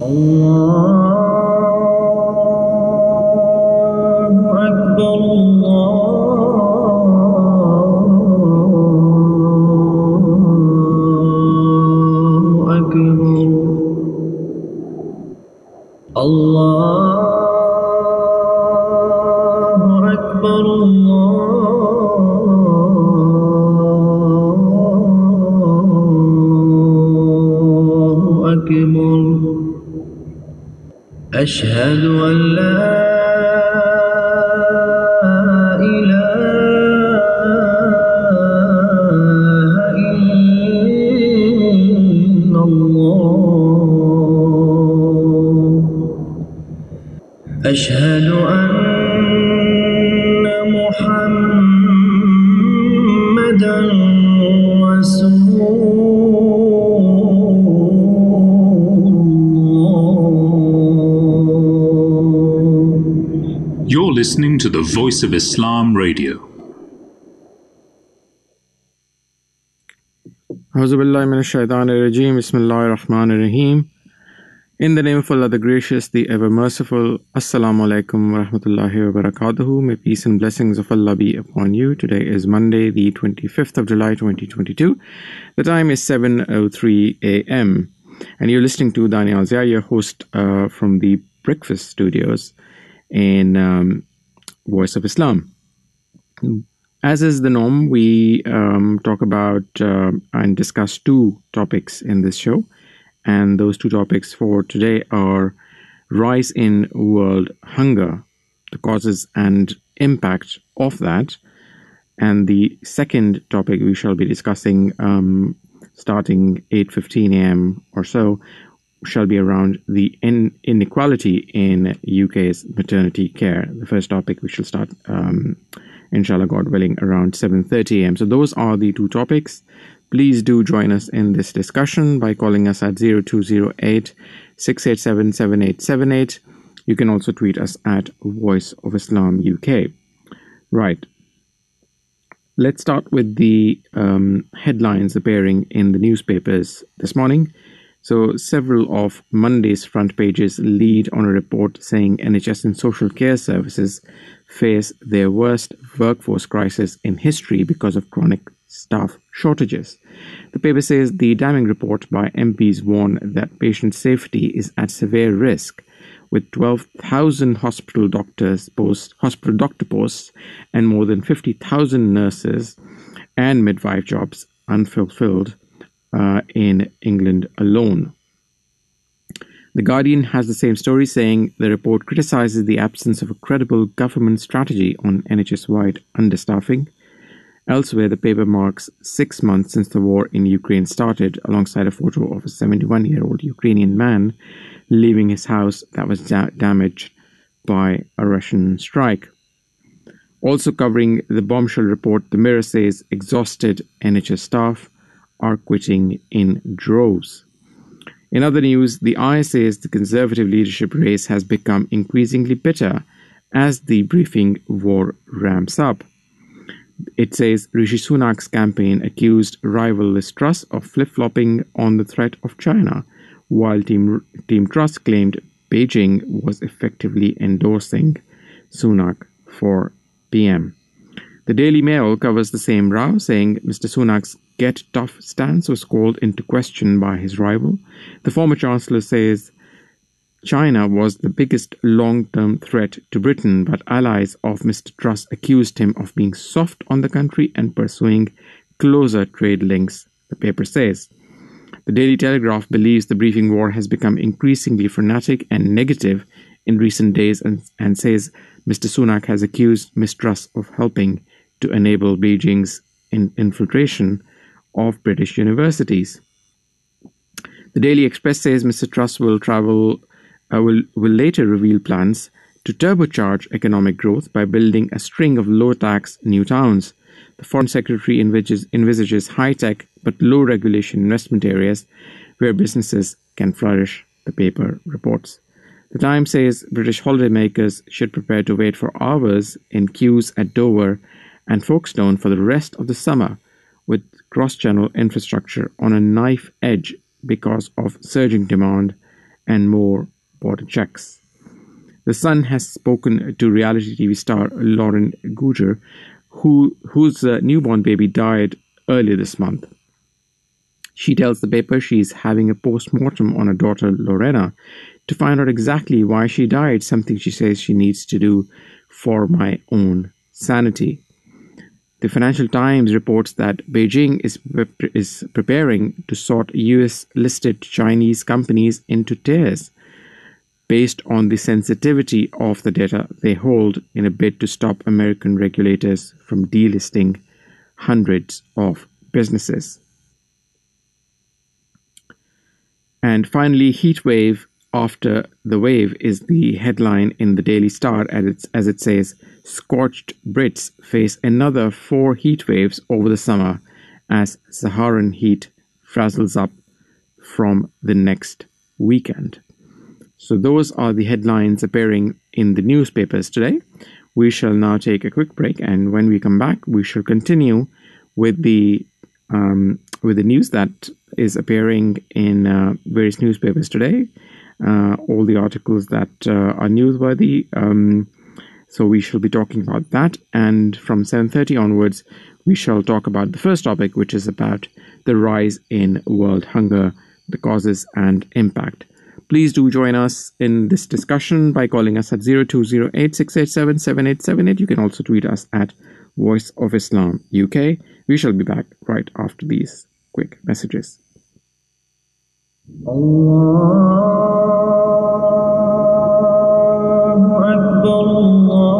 Allah of Islam Radio. Bismillahirrahmanirrahim. In the name of Allah, the Gracious, the Ever Merciful. Assalamu alaikum wa rahmatullahi wa barakatuhu. May peace and blessings of Allah be upon you. Today is Monday, the 25th of July 2022. The time is 7.03 a.m. And you're listening to Daniel Zia, your host uh, from the Breakfast Studios in um, Voice of Islam. As is the norm, we um, talk about uh, and discuss two topics in this show. And those two topics for today are rise in world hunger, the causes and impact of that. And the second topic we shall be discussing um, starting 8.15 a.m. or so shall be around the in- inequality in UK's maternity care. The first topic we shall start um, inshallah god willing around 7.30 am so those are the two topics. Please do join us in this discussion by calling us at 0208 687 7878 you can also tweet us at voice of islam uk right. Let's start with the um, headlines appearing in the newspapers this morning so, several of Monday's front pages lead on a report saying NHS and social care services face their worst workforce crisis in history because of chronic staff shortages. The paper says the damning report by MPs warn that patient safety is at severe risk, with 12,000 hospital doctors posts, hospital doctor posts, and more than 50,000 nurses and midwife jobs unfulfilled uh, in England alone. The Guardian has the same story, saying the report criticizes the absence of a credible government strategy on NHS wide understaffing. Elsewhere, the paper marks six months since the war in Ukraine started, alongside a photo of a 71 year old Ukrainian man leaving his house that was da- damaged by a Russian strike. Also covering the bombshell report, the Mirror says exhausted NHS staff are quitting in droves. In other news, the says the Conservative leadership race has become increasingly bitter as the briefing war ramps up. It says Rishi Sunak's campaign accused rival Liz Truss of flip flopping on the threat of China, while Team, Team Truss claimed Beijing was effectively endorsing Sunak for PM. The Daily Mail covers the same row, saying Mr. Sunak's get tough stance was called into question by his rival. The former Chancellor says China was the biggest long term threat to Britain, but allies of Mr. Truss accused him of being soft on the country and pursuing closer trade links, the paper says. The Daily Telegraph believes the briefing war has become increasingly frenetic and negative in recent days and, and says Mr. Sunak has accused Ms. Truss of helping to enable Beijing's in- infiltration of British universities. The Daily Express says Mr. Truss will travel uh, will will later reveal plans to turbocharge economic growth by building a string of low-tax new towns. The Foreign Secretary envisages, envisages high-tech but low-regulation investment areas where businesses can flourish. The paper reports. The Times says British holidaymakers should prepare to wait for hours in queues at Dover and Folkestone for the rest of the summer, with cross channel infrastructure on a knife edge because of surging demand and more border checks. The Sun has spoken to reality TV star Lauren Goodger, who, whose uh, newborn baby died earlier this month. She tells the paper she is having a post mortem on her daughter Lorena to find out exactly why she died, something she says she needs to do for my own sanity. The Financial Times reports that Beijing is, is preparing to sort US listed Chinese companies into tiers based on the sensitivity of the data they hold in a bid to stop American regulators from delisting hundreds of businesses. And finally, heat wave after the wave is the headline in the Daily Star as it, as it says scorched Brits face another four heat waves over the summer as Saharan heat frazzles up from the next weekend. So, those are the headlines appearing in the newspapers today. We shall now take a quick break, and when we come back, we shall continue with the um, with the news that is appearing in uh, various newspapers today. Uh, all the articles that uh, are newsworthy. Um, so we shall be talking about that, and from 7:30 onwards, we shall talk about the first topic, which is about the rise in world hunger, the causes and impact. Please do join us in this discussion by calling us at 0208 You can also tweet us at Voice of Islam UK. We shall be back right after these quick messages. الله أكبر الله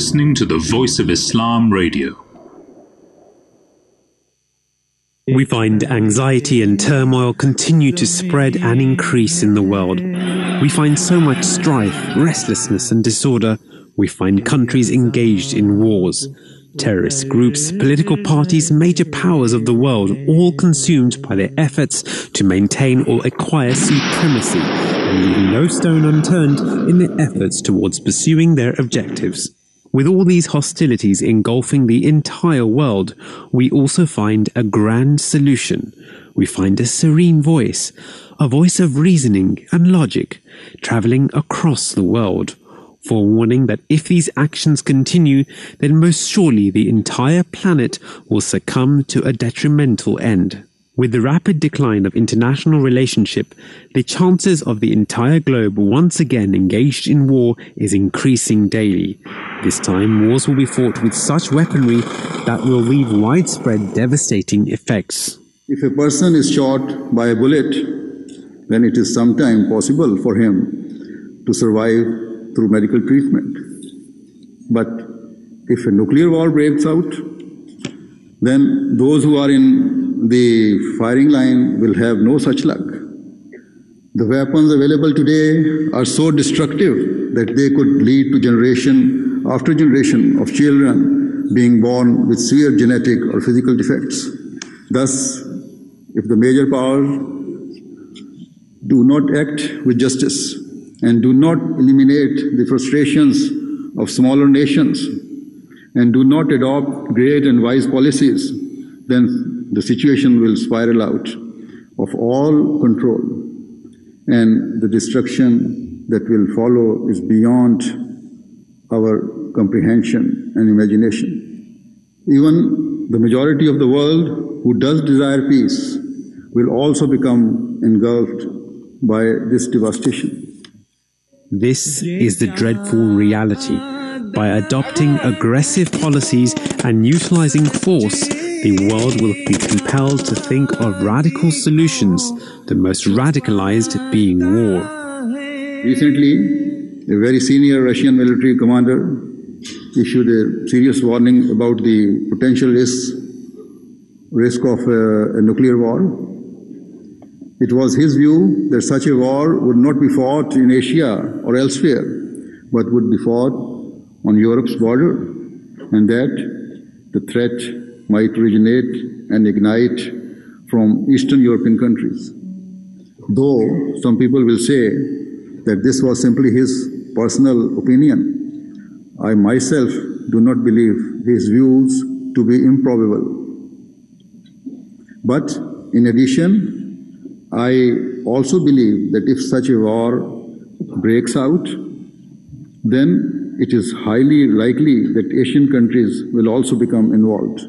listening to the Voice of Islam Radio. We find anxiety and turmoil continue to spread and increase in the world. We find so much strife, restlessness, and disorder. We find countries engaged in wars. Terrorist groups, political parties, major powers of the world, all consumed by their efforts to maintain or acquire supremacy, and leaving no stone unturned in their efforts towards pursuing their objectives. With all these hostilities engulfing the entire world, we also find a grand solution. We find a serene voice, a voice of reasoning and logic, traveling across the world, forewarning that if these actions continue, then most surely the entire planet will succumb to a detrimental end. With the rapid decline of international relationship, the chances of the entire globe once again engaged in war is increasing daily. This time, wars will be fought with such weaponry that will leave widespread devastating effects. If a person is shot by a bullet, then it is sometime possible for him to survive through medical treatment. But if a nuclear war breaks out, then those who are in the firing line will have no such luck. The weapons available today are so destructive that they could lead to generation after generation of children being born with severe genetic or physical defects. Thus, if the major powers do not act with justice and do not eliminate the frustrations of smaller nations and do not adopt great and wise policies, then the situation will spiral out of all control and the destruction that will follow is beyond our comprehension and imagination. Even the majority of the world who does desire peace will also become engulfed by this devastation. This is the dreadful reality. By adopting aggressive policies and utilizing force, the world will be compelled to think of radical solutions, the most radicalized being war. Recently, a very senior Russian military commander issued a serious warning about the potential risk, risk of a, a nuclear war. It was his view that such a war would not be fought in Asia or elsewhere, but would be fought on Europe's border, and that the threat might originate and ignite from Eastern European countries. Though some people will say that this was simply his personal opinion, I myself do not believe his views to be improbable. But in addition, I also believe that if such a war breaks out, then it is highly likely that Asian countries will also become involved.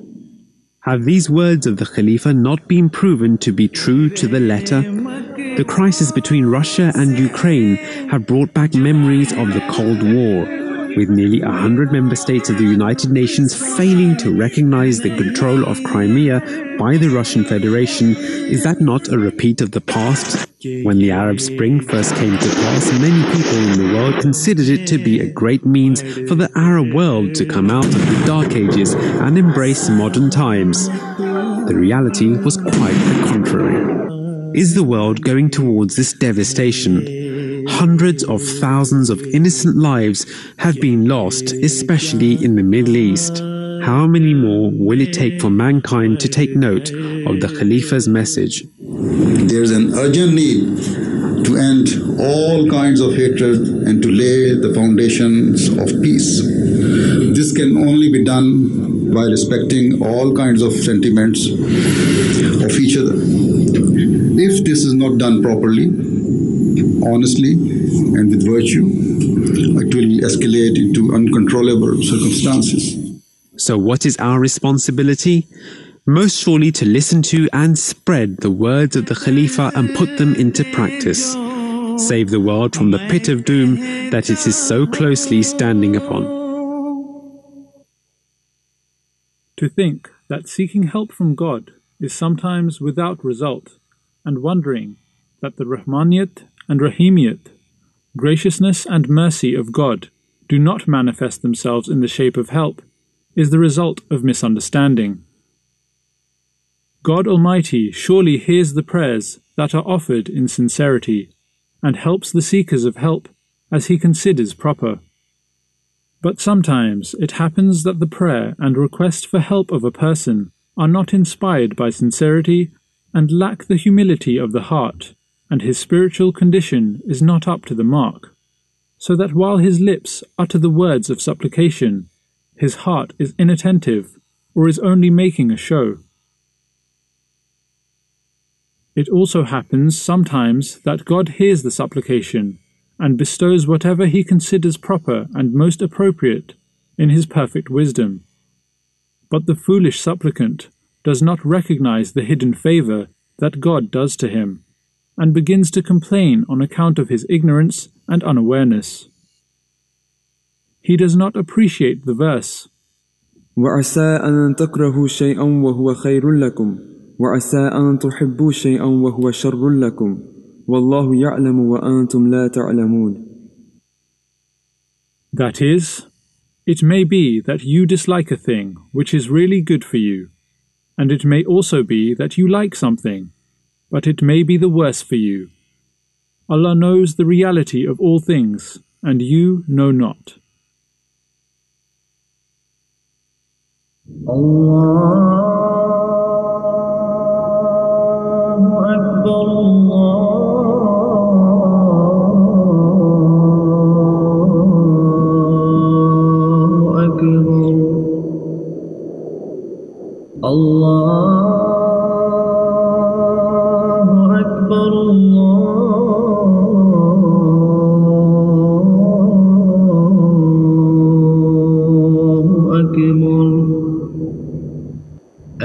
Have these words of the Khalifa not been proven to be true to the letter? The crisis between Russia and Ukraine have brought back memories of the Cold War with nearly 100 member states of the United Nations failing to recognize the control of Crimea by the Russian Federation, is that not a repeat of the past? When the Arab Spring first came to pass, many people in the world considered it to be a great means for the Arab world to come out of the Dark Ages and embrace modern times. The reality was quite the contrary. Is the world going towards this devastation? Hundreds of thousands of innocent lives have been lost, especially in the Middle East. How many more will it take for mankind to take note of the Khalifa's message? There's an urgent need to end all kinds of hatred and to lay the foundations of peace. This can only be done by respecting all kinds of sentiments of each other. If this is not done properly, honestly and with virtue, it will escalate into uncontrollable circumstances. So, what is our responsibility? Most surely to listen to and spread the words of the Khalifa and put them into practice. Save the world from the pit of doom that it is so closely standing upon. To think that seeking help from God is sometimes without result, and wondering that the Rahmaniyat and Rahimiyat, graciousness and mercy of God, do not manifest themselves in the shape of help, is the result of misunderstanding. God Almighty surely hears the prayers that are offered in sincerity, and helps the seekers of help as He considers proper. But sometimes it happens that the prayer and request for help of a person are not inspired by sincerity and lack the humility of the heart and his spiritual condition is not up to the mark, so that while his lips utter the words of supplication, his heart is inattentive or is only making a show. It also happens sometimes that God hears the supplication and bestows whatever he considers proper and most appropriate in his perfect wisdom. But the foolish supplicant does not recognize the hidden favor that God does to him and begins to complain on account of his ignorance and unawareness. He does not appreciate the verse. وعسى أن تكرهوا شيئا وهو خير لكم وعسى أن تحبوا شيئا وهو شر لكم والله يعلم وأنتم لا تعلمون That is, it may be that you dislike a thing which is really good for you, and it may also be that you like something but it may be the worse for you. Allah knows the reality of all things, and you know not.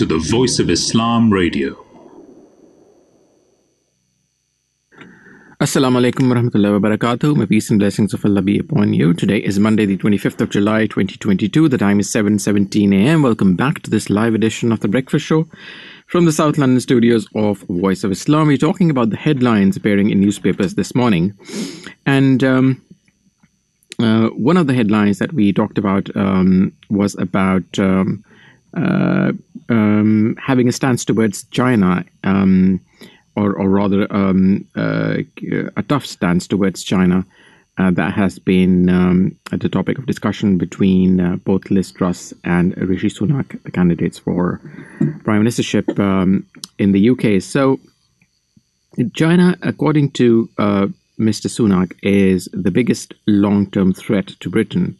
to the Voice of Islam Radio. Assalamu alaikum warahmatullahi wabarakatuh. May peace and blessings of Allah be upon you. Today is Monday, the 25th of July, 2022. The time is 7.17 a.m. Welcome back to this live edition of The Breakfast Show from the South London studios of Voice of Islam. We're talking about the headlines appearing in newspapers this morning. And um, uh, one of the headlines that we talked about um, was about um, uh, um, having a stance towards China, um, or, or rather, um, uh, a tough stance towards China. Uh, that has been um, the topic of discussion between uh, both Liz Truss and Rishi Sunak, the candidates for prime ministership um, in the UK. So, China, according to uh, Mr. Sunak, is the biggest long term threat to Britain.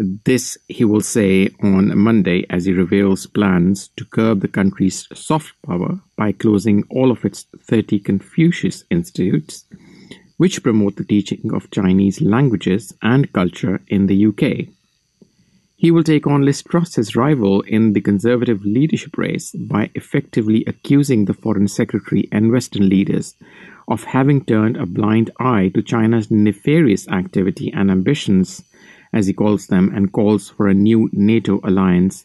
This, he will say on Monday as he reveals plans to curb the country's soft power by closing all of its 30 Confucius institutes, which promote the teaching of Chinese languages and culture in the UK. He will take on Liz Truss's rival in the Conservative leadership race by effectively accusing the Foreign Secretary and Western leaders of having turned a blind eye to China's nefarious activity and ambitions, as he calls them, and calls for a new NATO alliance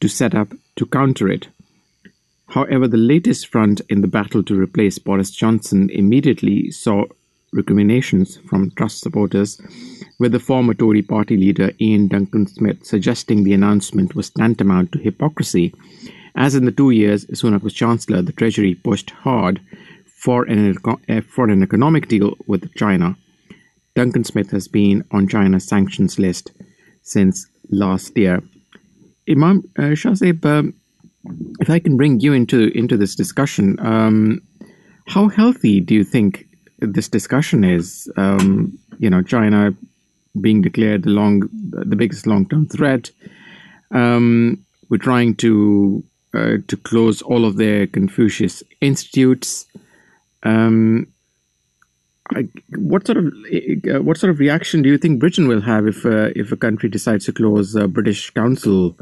to set up to counter it. However, the latest front in the battle to replace Boris Johnson immediately saw recriminations from Truss supporters, with the former Tory party leader Iain Duncan Smith suggesting the announcement was tantamount to hypocrisy, as in the two years Sunak was Chancellor, the Treasury pushed hard for an, eh, for an economic deal with China. Duncan Smith has been on China's sanctions list since last year. Imam uh, Shahzeb, um, if I can bring you into into this discussion, um, how healthy do you think this discussion is? Um, you know, China being declared the long, the biggest long-term threat. Um, we're trying to uh, to close all of their Confucius institutes. Um, I, what sort of uh, what sort of reaction do you think Britain will have if uh, if a country decides to close uh, British Council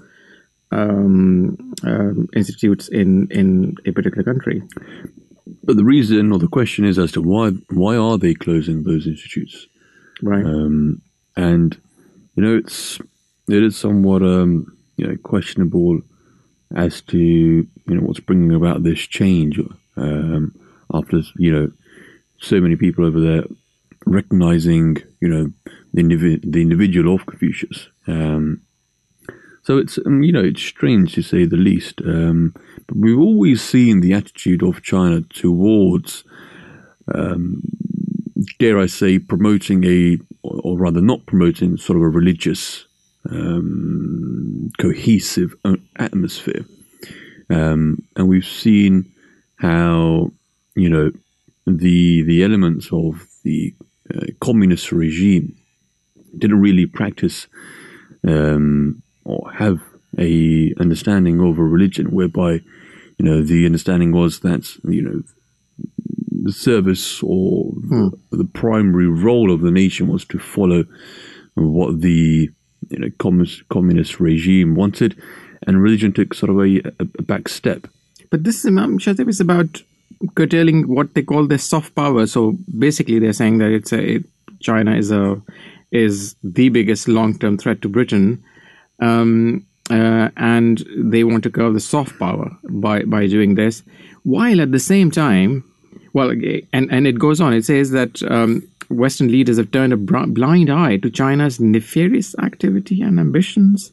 um, um, institutes in in a particular country? But the reason or the question is as to why why are they closing those institutes? Right. Um, and you know it's it is somewhat um, you know questionable as to you know what's bringing about this change um, after you know so many people over there recognizing you know the, indivi- the individual of Confucius. Um, so it's um, you know it's strange to say the least. Um, but we've always seen the attitude of China towards, um, dare I say, promoting a or, rather not promoting sort of a religious um, cohesive atmosphere. And we've seen how you know the the elements of the uh, communist regime didn't really practice um, or have a understanding of a religion whereby you know the understanding was that you know the service or Hmm. the, the primary role of the nation was to follow what the you know communist, communist regime wanted and religion took sort of a, a, a back step But this Imam Shatib is about curtailing what they call their soft power. So basically, they're saying that it's a China is a is the biggest long term threat to Britain, um, uh, and they want to curb the soft power by by doing this, while at the same time, well, and and it goes on. It says that. Um, Western leaders have turned a blind eye to China's nefarious activity and ambitions,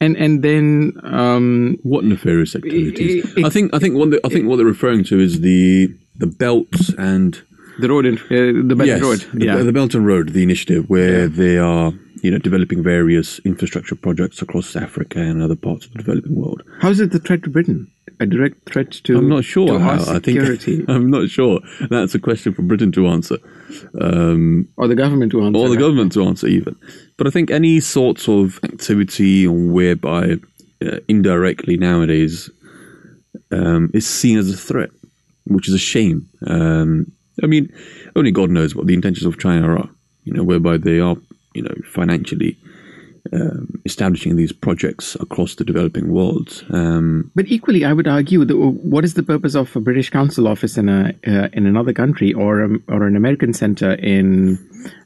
and and then um, what nefarious activities? it- I think I think what they, I think what they're referring to is the the belts and the road, in, uh, the Belt yes, Road, the, yeah, the Belt and Road, the initiative where they are you know developing various infrastructure projects across Africa and other parts of the developing world. How is it the threat to Britain? A direct threat to? I'm not sure to how. our I think security, I'm not sure. That's a question for Britain to answer, um, or the government to answer. or the government to answer even. But I think any sorts of activity whereby uh, indirectly nowadays um, is seen as a threat, which is a shame. Um, I mean, only God knows what the intentions of China are. You know, whereby they are, you know, financially um, establishing these projects across the developing world. Um, But equally, I would argue that what is the purpose of a British Council office in a uh, in another country or um, or an American center in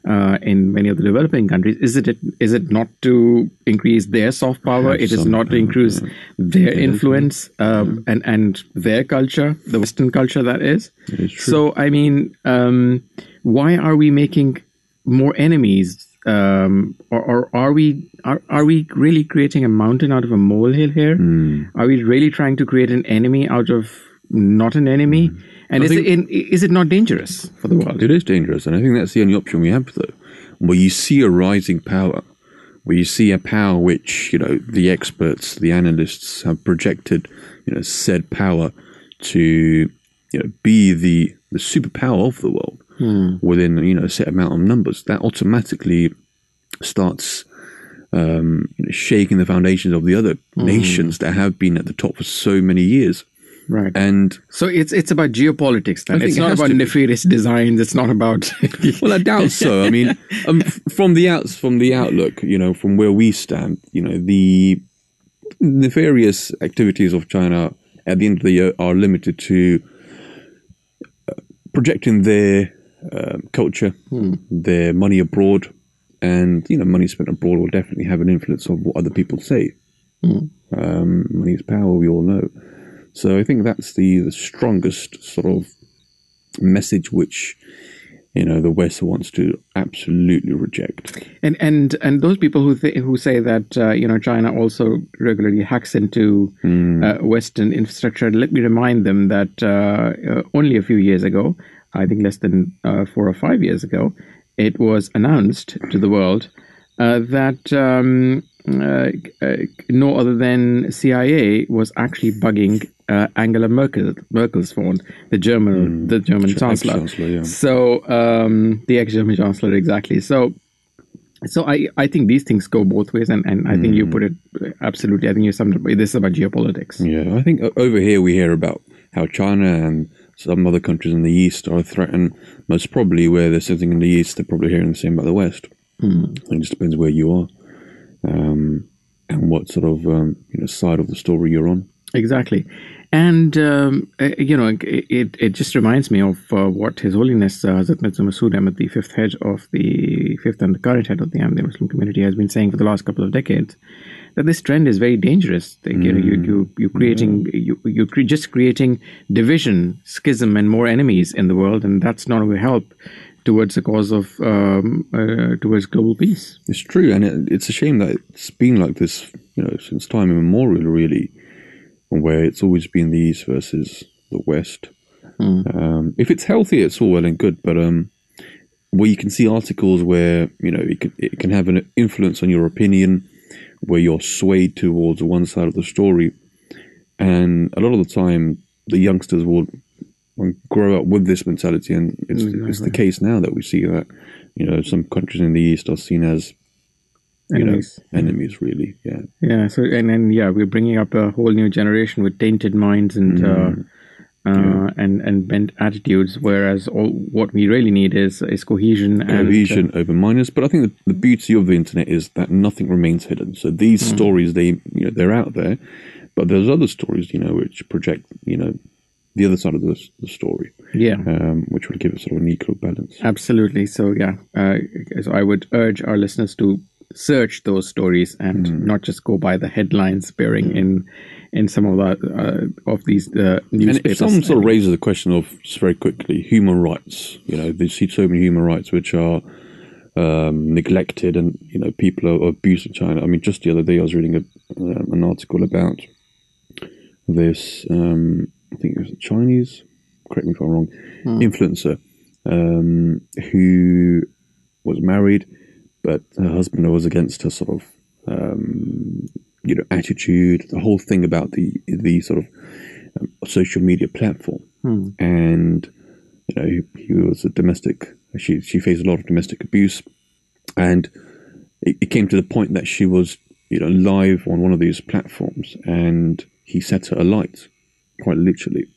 uh, in many of the developing countries? Is it is it not to increase their soft power? It is not to increase yeah. their Yeah, influence um, and and their culture, the Western culture that is. It is true. So I mean, um, why are we making more enemies? Um, or, or are we are, are we really creating a mountain out of a molehill here? Hmm. Are we really trying to create an enemy out of not an enemy? And Hmm. I is it in, is it not dangerous for the world? It is dangerous, and I think that's the only option we have, though. Where you see a rising power, where you see a power which you know the experts, the analysts have projected, you know, said power to you know be the the superpower of the world within you know a set amount of numbers. That automatically starts um, you know, shaking the foundations of the other nations that have been at the top for so many years. Right. And So it's it's about geopolitics. Then it's it not has about nefarious designs. It's not about. Well, I doubt so. I mean, um, from the outs, from the outlook, you know, from where we stand, you know, the nefarious activities of China at the end of the year are limited to uh, projecting their um, culture, their money abroad, and you know, money spent abroad will definitely have an influence on what other people say. Um, money is power, we all know. So I think that's the, the strongest sort of message which you know the West wants to absolutely reject. And and and those people who th- who say that uh, you know China also regularly hacks into uh, Western infrastructure. Let me remind them that uh, uh, only a few years ago, I think less than uh, four or five years ago, it was announced to the world uh, that um, uh, uh, no other than CIA was actually bugging uh, Angela Merkel, Merkel's phone, the German the German Ch- chancellor. ex-chancellor, yeah. So um, the ex-German chancellor, exactly. So, so I, I think these things go both ways, and, and I think you put it absolutely. I think you summed it up. This is about geopolitics. Yeah, I think over here we hear about how China and some other countries in the East are threatened. Most probably, where they're sitting in the East, they're probably hearing the same about the West. It just depends where you are um, and what sort of um, you know side of the story you're on. Exactly, and um, uh, you know, it, it just reminds me of uh, what His Holiness uh, Hazrat Mirza Masroor Ahmad, the fifth head of the fifth and the current head of the Ahmadi Muslim community, has been saying for the last couple of decades. That this trend is very dangerous. That, you know, you you you creating you you cre- just creating division, schism, and more enemies in the world, and that's not going to help towards the cause of um, uh, towards global peace. It's true, and it, it's a shame that it's been like this, you know, since time immemorial, really, where it's always been the East versus the West. Um, if it's healthy, it's all well and good, but um, where you can see articles where you know it can, it can have an influence on your opinion, where you're swayed towards one side of the story, and a lot of the time, the youngsters will grow up with this mentality, and it's, it's the case now that we see that you know some countries in the East are seen as you Enemies. know enemies, really. Yeah, Yeah. So and then yeah, we're bringing up a whole new generation with tainted minds and uh, uh, and and bent attitudes. Whereas all what we really need is is cohesion and uh, cohesion, open mindedness. But I think the, the beauty of the internet is that nothing remains hidden. So these stories, they you know they're out there, but there's other stories, you know, which project you know the other side of the, the story, yeah. um, which would give it sort of an equal balance. Absolutely. So yeah, uh, so I would urge our listeners to search those stories and Hmm. not just go by the headlines appearing in in some of the uh, of these uh, And newspapers. if someone sort of raises the question of just very quickly human rights, you know, they see so many human rights which are um, neglected, and you know, people are abused in China. I mean, just the other day I was reading a, um, an article about this. Um, I think it was a Chinese. Correct me if I'm wrong. Influencer um, who was married, but her husband was against her sort of um, you know attitude, the whole thing about the the sort of um, social media platform, and you know he, he was a domestic. She she faced a lot of domestic abuse, and it, it came to the point that she was you know live on one of these platforms, and he set her alight, quite literally.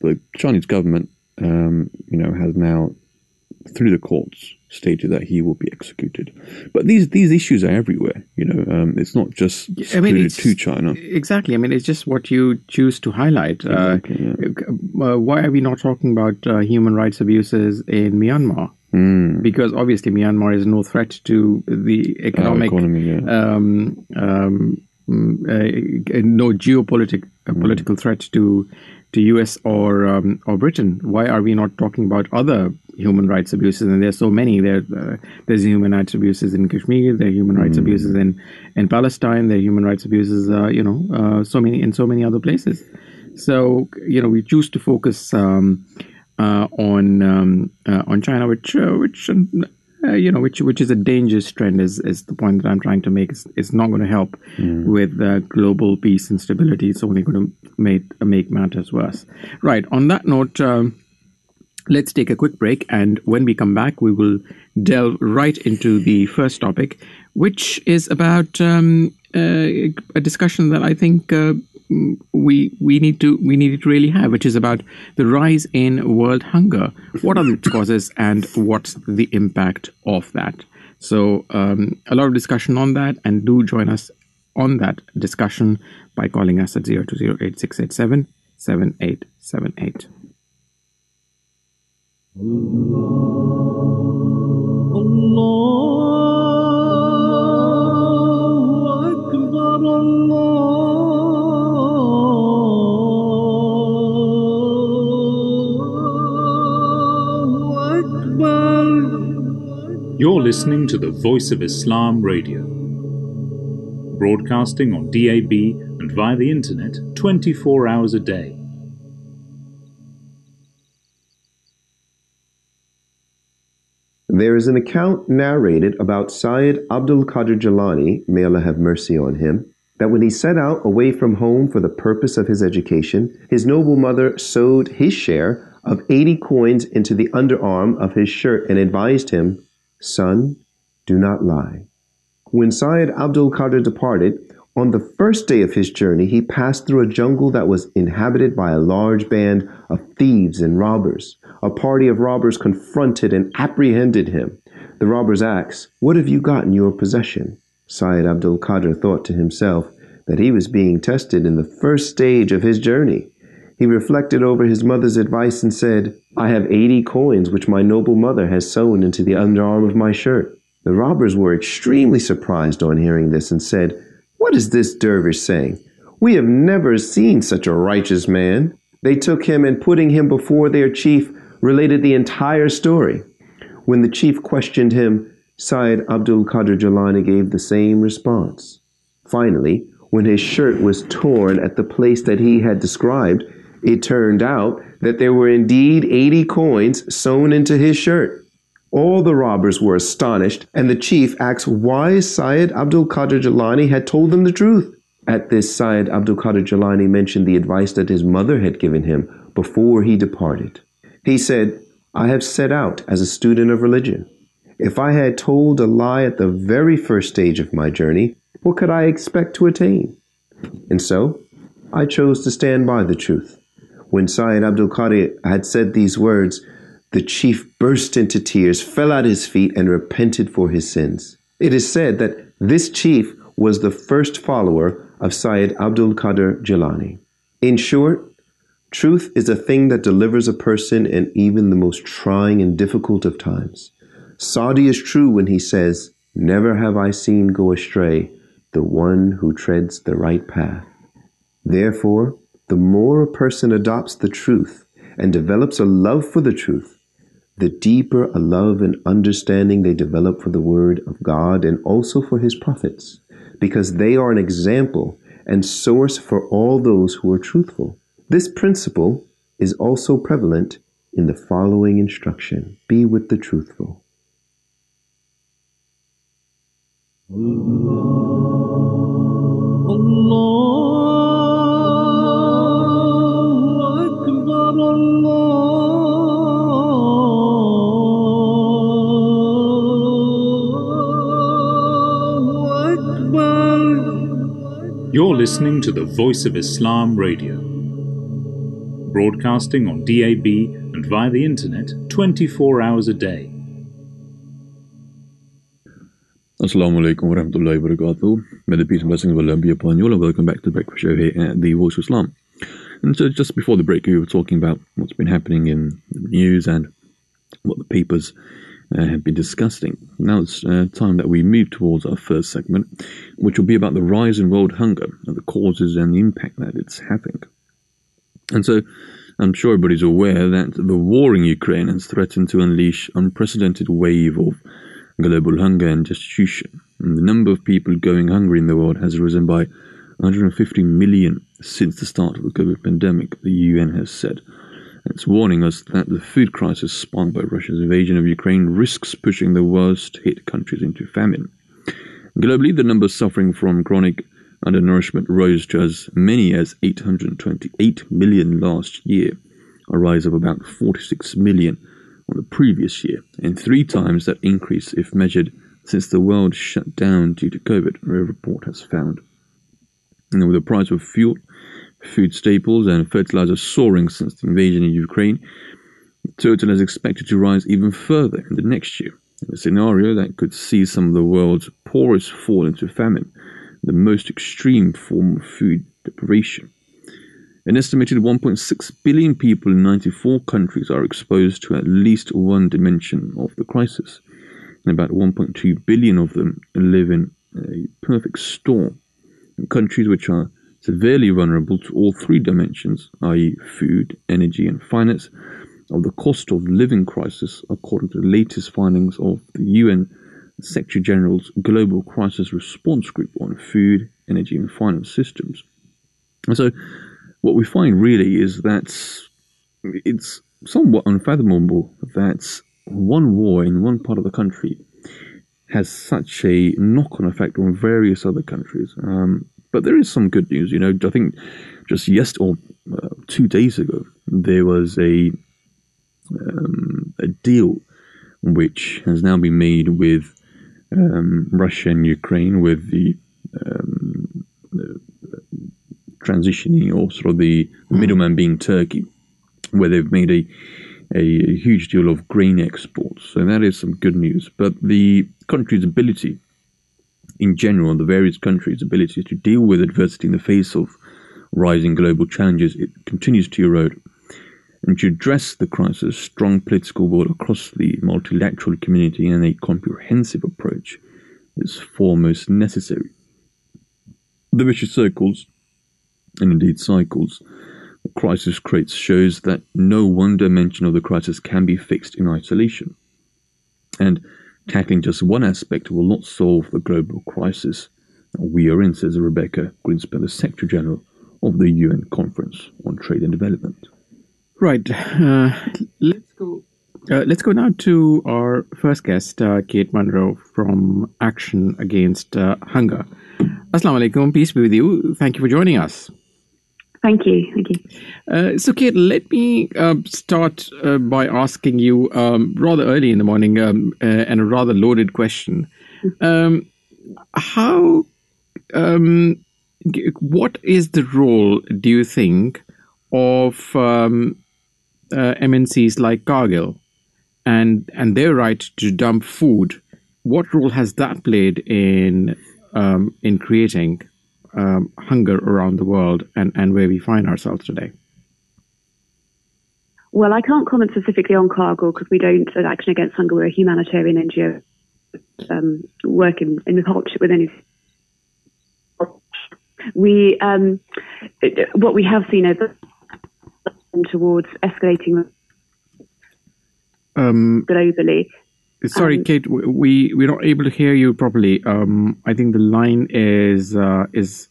The Chinese government, um, you know, has now through the courts stated that he will be executed. But these these issues are everywhere. You know, um, it's not just I mean, to China. Exactly. I mean, it's just what you choose to highlight. Uh, uh, why are we not talking about uh, human rights abuses in Myanmar? Mm. Because obviously, Myanmar is no threat to the economic, economy, yeah. um, um, mm, uh, no geopolitical uh, political threat to to U.S. or um, or Britain. Why are we not talking about other human rights abuses? And there's so many. There, uh, there's human rights abuses in Kashmir. There are human rights abuses in in Palestine. There are human rights abuses, uh, you know, uh, so many in so many other places. So you know, we choose to focus um, uh, on um, uh, on China, which uh, which uh, you know, which which is a dangerous trend. Is is the point that I'm trying to make? It's, it's not going to help with uh, global peace and stability. It's only going to make make matters worse. Right. On that note. Um, Let's take a quick break, and when we come back, we will delve right into the first topic, which is about um, uh, a discussion that I think uh, mm, we we need to we need to really have, which is about the rise in world hunger. What are the causes, and what's the impact of that? So, um, a lot of discussion on that, and do join us on that discussion by calling us at zero two zero eight You're listening to the Voice of Islam Radio, broadcasting on DAB and via the internet 24 hours a day. There is an account narrated about Syed Abdul Qadir Jilani, may Allah have mercy on him, that when he set out away from home for the purpose of his education, his noble mother sewed his share of 80 coins into the underarm of his shirt and advised him, Son, do not lie. When Syed Abdul Qadir departed, on the first day of his journey, he passed through a jungle that was inhabited by a large band of thieves and robbers. A party of robbers confronted and apprehended him. The robbers asked, What have you got in your possession? Syed Abdul Qadir thought to himself that he was being tested in the first stage of his journey. He reflected over his mother's advice and said, I have eighty coins which my noble mother has sewn into the underarm of my shirt. The robbers were extremely surprised on hearing this and said, What is this dervish saying? We have never seen such a righteous man. They took him and putting him before their chief, related the entire story. When the chief questioned him, Syed Abdul Qadir Jilani gave the same response. Finally, when his shirt was torn at the place that he had described, it turned out that there were indeed 80 coins sewn into his shirt. All the robbers were astonished, and the chief asked why Syed Abdul Qadir Jilani had told them the truth. At this, Syed Abdul Qadir Jilani mentioned the advice that his mother had given him before he departed. He said, I have set out as a student of religion. If I had told a lie at the very first stage of my journey, what could I expect to attain? And so, I chose to stand by the truth. When Syed Abdul Qadir had said these words, the chief burst into tears, fell at his feet, and repented for his sins. It is said that this chief was the first follower of Syed Abdul Qadir Jilani. In short, truth is a thing that delivers a person in even the most trying and difficult of times. Sadi is true when he says, Never have I seen go astray the one who treads the right path. Therefore, the more a person adopts the truth and develops a love for the truth, the deeper a love and understanding they develop for the word of God and also for his prophets, because they are an example and source for all those who are truthful. This principle is also prevalent in the following instruction Be with the truthful. You're listening to the Voice of Islam Radio, broadcasting on DAB and via the internet 24 hours a day. Assalamu alaikum wa rahmatullahi wa barakatuh. May the peace and blessings of Allah be upon you all, and welcome back to the breakfast show here at the Voice of Islam. And so, just before the break, we were talking about what's been happening in the news and what the papers uh, have been discussing. Now it's uh, time that we move towards our first segment, which will be about the rise in world hunger and the causes and the impact that it's having. And so, I'm sure everybody's aware that the war in Ukraine has threatened to unleash unprecedented wave of global hunger and destitution. And the number of people going hungry in the world has risen by 150 million since the start of the COVID pandemic, the UN has said. It's warning us that the food crisis spawned by Russia's invasion of Ukraine risks pushing the worst hit countries into famine. Globally, the numbers suffering from chronic undernourishment rose to as many as 828 million last year, a rise of about 46 million on the previous year, and three times that increase if measured since the world shut down due to COVID, a report has found. And with the price of fuel, food staples, and fertilizer soaring since the invasion in Ukraine, the total is expected to rise even further in the next year, a scenario that could see some of the world's poorest fall into famine, the most extreme form of food deprivation. An estimated 1.6 billion people in 94 countries are exposed to at least one dimension of the crisis, and about 1.2 billion of them live in a perfect storm in countries which are severely vulnerable to all three dimensions, i.e., food, energy, and finance, of the cost of living crisis, according to the latest findings of the UN Secretary General's Global Crisis Response Group on Food, Energy, and Finance Systems. And so, what we find really is that it's somewhat unfathomable that one war in one part of the country has such a knock on effect on various other countries. Um, but there is some good news. You know, I think just yesterday or uh, two days ago, there was a um, a deal which has now been made with um, Russia and Ukraine with the, um, the transitioning or sort of the middleman being Turkey, where they've made a, a huge deal of grain exports. So that is some good news. But the country's ability, in general, the various countries' ability to deal with adversity in the face of rising global challenges, it continues to erode. And to address the crisis, strong political will across the multilateral community and a comprehensive approach is foremost necessary. The vicious circles, and indeed cycles, the crisis creates shows that no one dimension of the crisis can be fixed in isolation. And tackling just one aspect will not solve the global crisis we are in, says Rebeca Grynspan, the Secretary General of the UN Conference on Trade and Development. Right. Uh, let's go. Uh, let's go now to our first guest, uh, Kate Munro from Action Against uh, Hunger. Assalamu alaikum. Peace be with you. Thank you for joining us. Thank you. Thank you. Uh, so, Kate, let me uh, start uh, by asking you um, rather early in the morning um, uh, and a rather loaded question. Um, how, um, what is the role, do you think, of um, uh, MNCs like Cargill and and their right to dump food? What role has that played in um, in creating um, hunger around the world and, and where we find ourselves today? Well, I can't comment specifically on Cargill because we don't at Action Against Hunger. We're a humanitarian NGO um, working in partnership with any. We um, what we have seen over towards escalating Um, globally. Sorry, Um, Kate, we we're not able to hear you properly. Um, I think the line is uh, is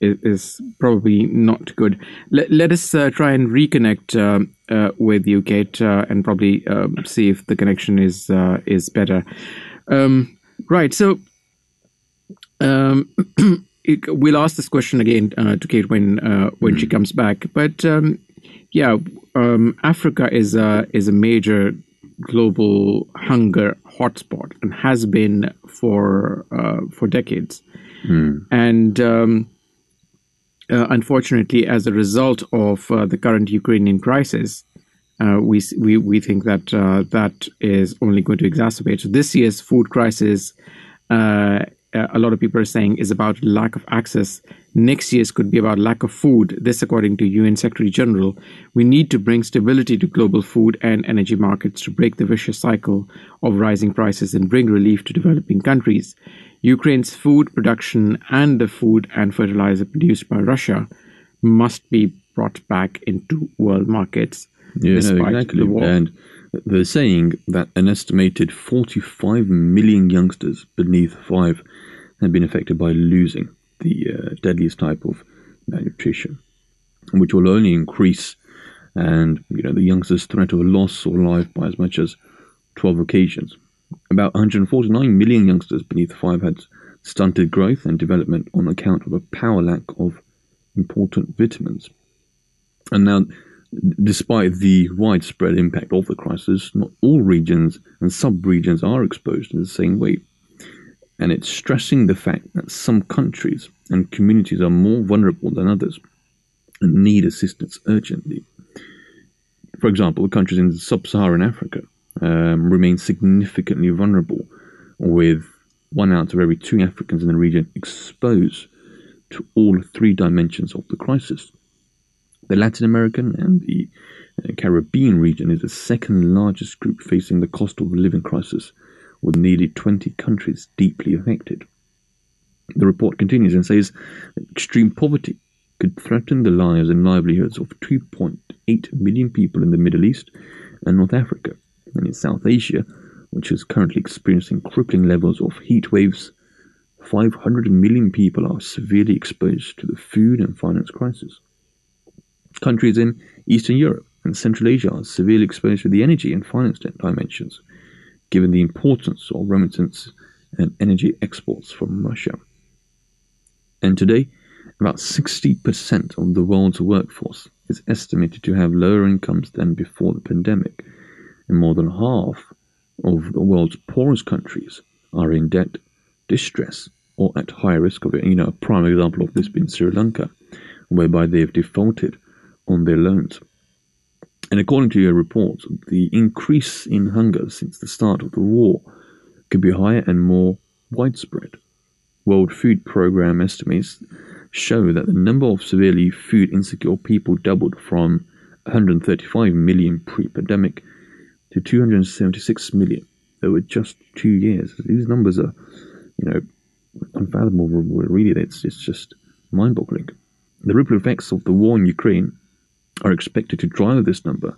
is, probably not good. Let, let us uh, try and reconnect um, uh, with you, Kate, uh, and probably um, see if the connection is uh, is better. Um, right. So um, it- we'll ask this question again uh, to Kate when uh, when she comes back. But um, yeah, um, Africa is a is a major global hunger hotspot and has been for uh, for decades. And um, uh, unfortunately, as a result of uh, the current Ukrainian crisis, uh, we, we we think that uh, that is only going to exacerbate. So this year's food crisis, uh, Uh, a lot of people are saying, is about lack of access. Next year's could be about lack of food. This, according to UN Secretary General, we need to bring stability to global food and energy markets to break the vicious cycle of rising prices and bring relief to developing countries. Ukraine's food production and the food and fertilizer produced by Russia must be brought back into world markets. Yeah, no, exactly. And they're saying that an estimated 45 million youngsters beneath five have been affected by losing the uh, deadliest type of malnutrition, which will only increase. And you know the youngsters' threat of a loss or life by as much as 12 occasions. About 149 million youngsters beneath five had stunted growth and development on account of a power lack of important vitamins. And now despite the widespread impact of the crisis, not all regions and sub-regions are exposed in the same way. And it's stressing the fact that some countries and communities are more vulnerable than others and need assistance urgently. For example, countries in sub-Saharan Africa um, remain significantly vulnerable, with one out of every two Africans in the region exposed to all three dimensions of the crisis. The Latin American and the uh, Caribbean region is the second largest group facing the cost of living crisis, with nearly 20 countries deeply affected. The report continues and says extreme poverty could threaten the lives and livelihoods of 2.8 million people in the Middle East and North Africa, and in South Asia, which is currently experiencing crippling levels of heat waves. 500 million people are severely exposed to the food and finance crisis. Countries in Eastern Europe and Central Asia are severely exposed to the energy and finance dimensions, given the importance of remittance and energy exports from Russia. And today, about 60% of the world's workforce is estimated to have lower incomes than before the pandemic, and more than half of the world's poorest countries are in debt, distress, or at high risk of it. You know, a prime example of this being Sri Lanka, whereby they have defaulted on their loans. And according to your report, the increase in hunger since the start of the war could be higher and more widespread. World Food Programme estimates show that the number of severely food insecure people doubled from 135 million pre-pandemic to 276 million over just two years. These numbers are, you know, unfathomable. Really, it's it's just mind-boggling. The ripple effects of the war in Ukraine are expected to drive this number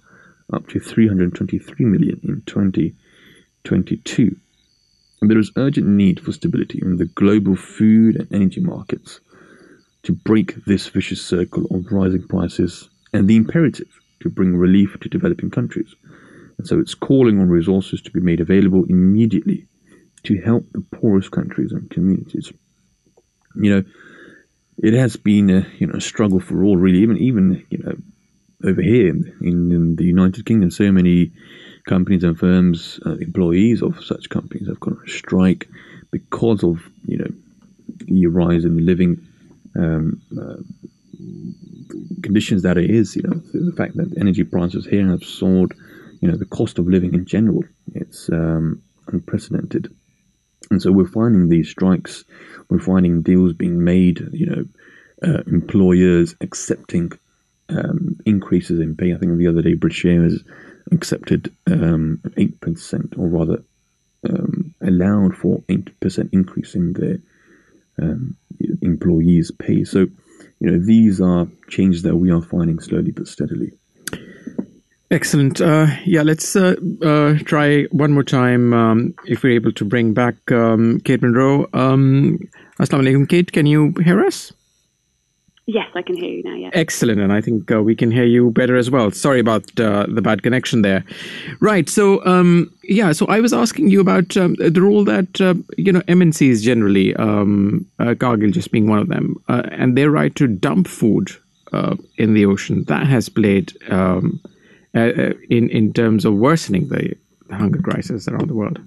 up to 323 million in 2022. And there is urgent need for stability in the global food and energy markets to break this vicious circle of rising prices and the imperative to bring relief to developing countries. And so it's calling on resources to be made available immediately to help the poorest countries and communities. You know, it has been a you know struggle for all really even even you know over here in, in the United Kingdom, so many companies and firms, uh, employees of such companies have gone on strike because of you know the rise in the living um, uh, conditions that it is. You know the fact that energy prices here have soared. You know the cost of living in general. It's um, unprecedented, and so we're finding these strikes. We're finding deals being made. You know, uh, employers accepting um, increases in pay. I think the other day British Airways accepted um, eight percent, or rather, um, allowed for eight percent increase in their um, employees' pay. So, you know, these are changes that we are finding slowly but steadily. Excellent. Uh, yeah, let's uh, uh, try one more time um, if we're able to bring back um, Kate Munro. Um, Assalamu alaikum, Kate. Can you hear us? Yes, I can hear you now. Yeah. Excellent, and I think uh, we can hear you better as well. Sorry about uh, the bad connection there. Right. So, um, yeah. So I was asking you about um, the role that uh, you know MNCs generally, um, uh, Cargill just being one of them, uh, and their right to dump food uh, in the ocean that has played um, in in terms of worsening the hunger crisis around the world.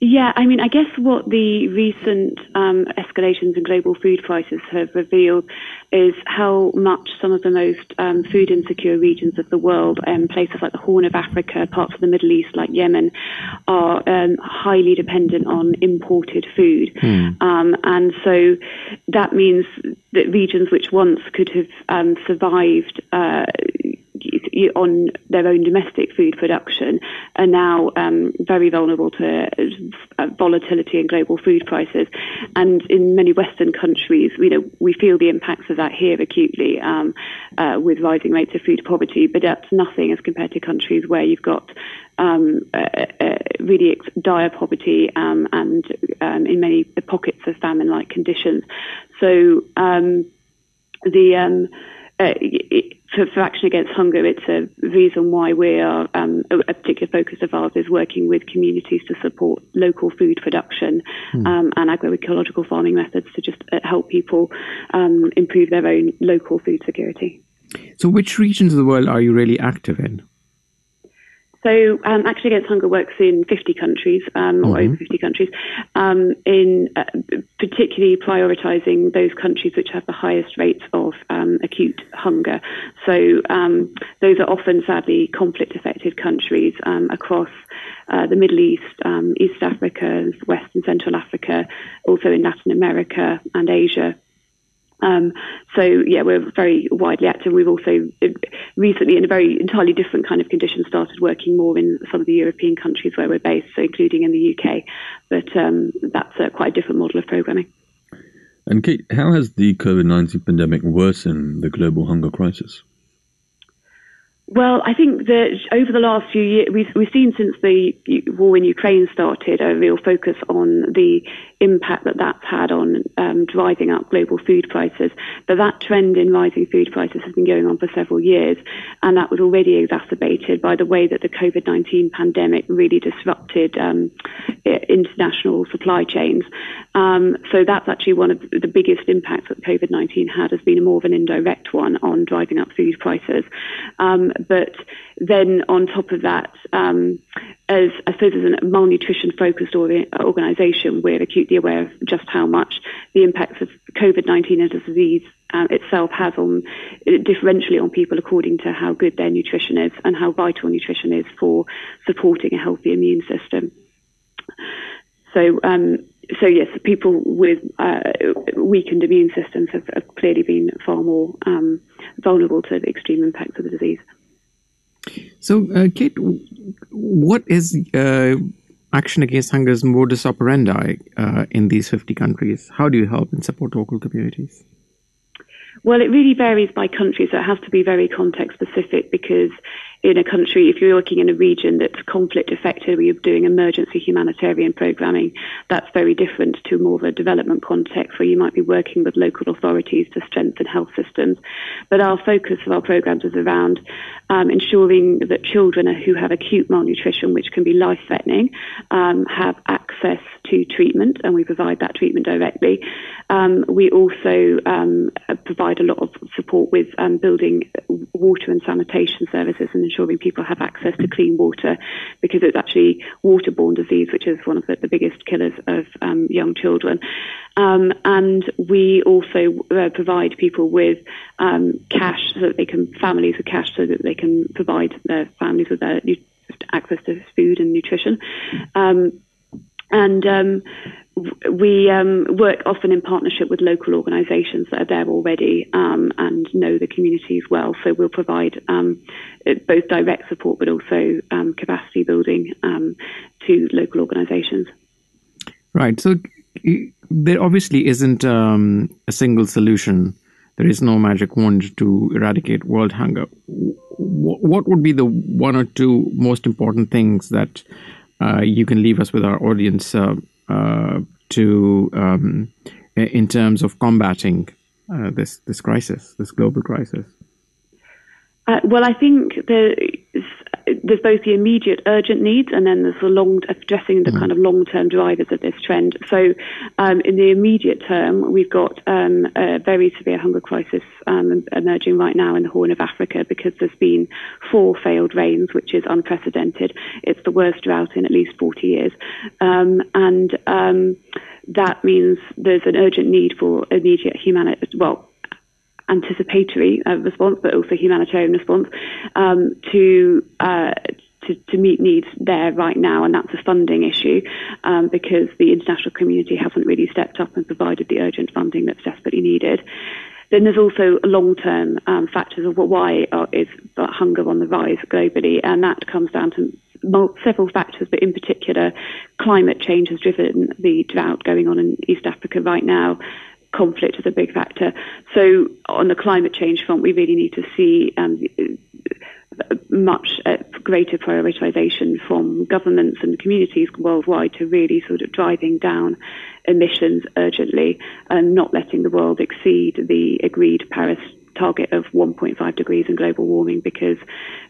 Yeah, I mean, I guess what the recent um, escalations in global food prices have revealed is how much some of the most um, food insecure regions of the world, um, places like the Horn of Africa, parts of the Middle East like Yemen, are um, highly dependent on imported food. Um, and so that means that regions which once could have um, survived uh, on their own domestic food production are now um, very vulnerable to uh, volatility in global food prices. And in many Western countries, you know, we feel the impacts of that here acutely um, uh, with rising rates of food poverty. But that's nothing as compared to countries where you've got um, uh, uh, really dire poverty um, and um, in many pockets of famine-like conditions. So um, the uh, it, for, for, Action Against Hunger, it's a reason why we are um, a, a, particular focus of ours is working with communities to support local food production mm. um, and agroecological farming methods to just uh, help people um, improve their own local food security. So, which regions of the world are you really active in? So, um, Action Against Hunger works in 50 countries, um, or mm-hmm. over 50 countries, um, in uh, particularly prioritising those countries which have the highest rates of um, acute hunger. So, um, those are often, sadly, conflict affected countries um, across uh, the Middle East, East Africa, West and Central Africa, also in Latin America and Asia. Um, so yeah, we're very widely active. We've also uh, recently, in a very entirely different kind of condition, started working more in some of the European countries where we're based, so including in the UK. But um, that's a quite a different model of programming. And Kate, how has the COVID nineteen pandemic worsened the global hunger crisis? Well, I think that over the last few years, we've, we've seen since the war in Ukraine started a real focus on the impact that that's had on um, driving up global food prices. But that trend in rising food prices has been going on for several years, and that was already exacerbated by the way that the COVID 19 pandemic really disrupted um, international supply chains. Um, so that's actually one of the biggest impacts that COVID 19 had, has been more of an indirect one on driving up food prices. But then on top of that, um, as I suppose as a malnutrition focused organisation, we're acutely aware of just how much the impacts of COVID 19 as a disease uh, itself has on differentially on people according to how good their nutrition is and how vital nutrition is for supporting a healthy immune system. So, um, so yes, people with uh, weakened immune systems have, have, clearly been far more um, vulnerable to the extreme impacts of the disease. So, uh, Kate, what is uh, Action Against Hunger's modus operandi uh, in these 50 countries? How do you help and support local communities? Well, it really varies by country, so it has to be very context specific because in a country, if you're working in a region that's conflict affected, where you're doing emergency humanitarian programming, that's very different to more of a development context where you might be working with local authorities to strengthen health systems. But our focus of our programs is around um, ensuring that children who have acute malnutrition, which can be life threatening, um, have access to treatment, and we provide that treatment directly. Um, we also um, provide a lot of support with um, building water and sanitation services and ensuring people have access to clean water because it's actually waterborne disease, which is one of the, the biggest killers of um, young children. Um, and we also uh, provide people with um, cash so that they can, families with cash so that they can provide their families with their access to food and nutrition. Um, and um, we um, work often in partnership with local organisations that are there already um, and know the communities well. So we'll provide um, both direct support but also um, capacity building um, to local organisations. Right. So there obviously isn't um, a single solution. There is no magic wand to eradicate world hunger. What would be the one or two most important things that you can leave us with our audience uh, uh, to um, in terms of combating uh, this this crisis, this global crisis? Uh, well, I think the there's both the immediate urgent needs and then there's the long addressing the kind of long term drivers of this trend. So um, in the immediate term, we've got um, a very severe hunger crisis um, emerging right now in the Horn of Africa because there's been four failed rains, which is unprecedented. It's the worst drought in at least 40 years, um, and um, that means there's an urgent need for immediate humanitarian well anticipatory uh, response, but also humanitarian response um, to, uh, to, to meet needs there right now, and that's a funding issue um, because the international community hasn't really stepped up and provided the urgent funding that's desperately needed. Then there's also long-term um, factors of why is hunger on the rise globally, and that comes down to several factors, but in particular, climate change has driven the drought going on in East Africa right now conflict is a big factor. So on the climate change front, we really need to see um, much uh, greater prioritization from governments and communities worldwide to really sort of driving down emissions urgently and not letting the world exceed the agreed Paris target of 1.5 degrees in global warming because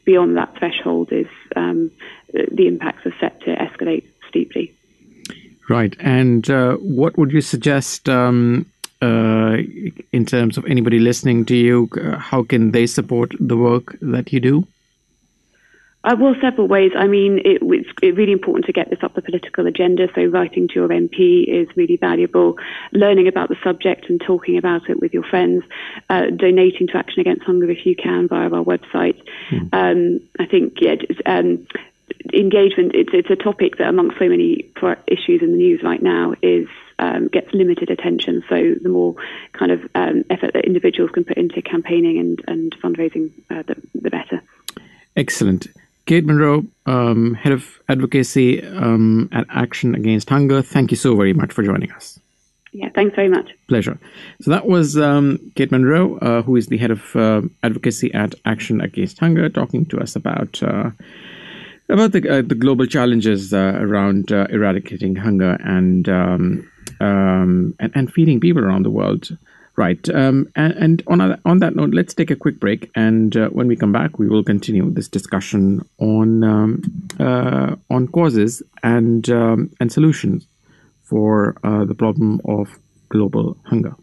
beyond that threshold is um, the impacts are set to escalate steeply. Right. And uh, what would you suggest um, uh, in terms of anybody listening to you, uh, how can they support the work that you do? Uh, well, several ways. I mean, it, it's really important to get this up the political agenda. So, writing to your MP is really valuable. Learning about the subject and talking about it with your friends. Uh, donating to Action Against Hunger if you can via our website. Mm. Um, I think, yeah, um, engagement. It's it's a topic that, amongst so many issues in the news right now, is um, gets limited attention. So the more kind of um, effort that individuals can put into campaigning and, and fundraising, uh, the, the, better. Excellent. Kate Munro, um, Head of Advocacy um, at Action Against Hunger, thank you so very much for joining us. Yeah, thanks very much. Pleasure. So that was um, Kate Munro, uh, who is the head of uh, advocacy at Action Against Hunger, talking to us about uh, about the uh, the global challenges uh, around uh, eradicating hunger and um, um, and, and feeding people around the world. Right. Um, and, and on, a, on that note, let's take a quick break. And uh, when we come back, we will continue this discussion on um, uh, on causes and um, and solutions for uh, the problem of global hunger.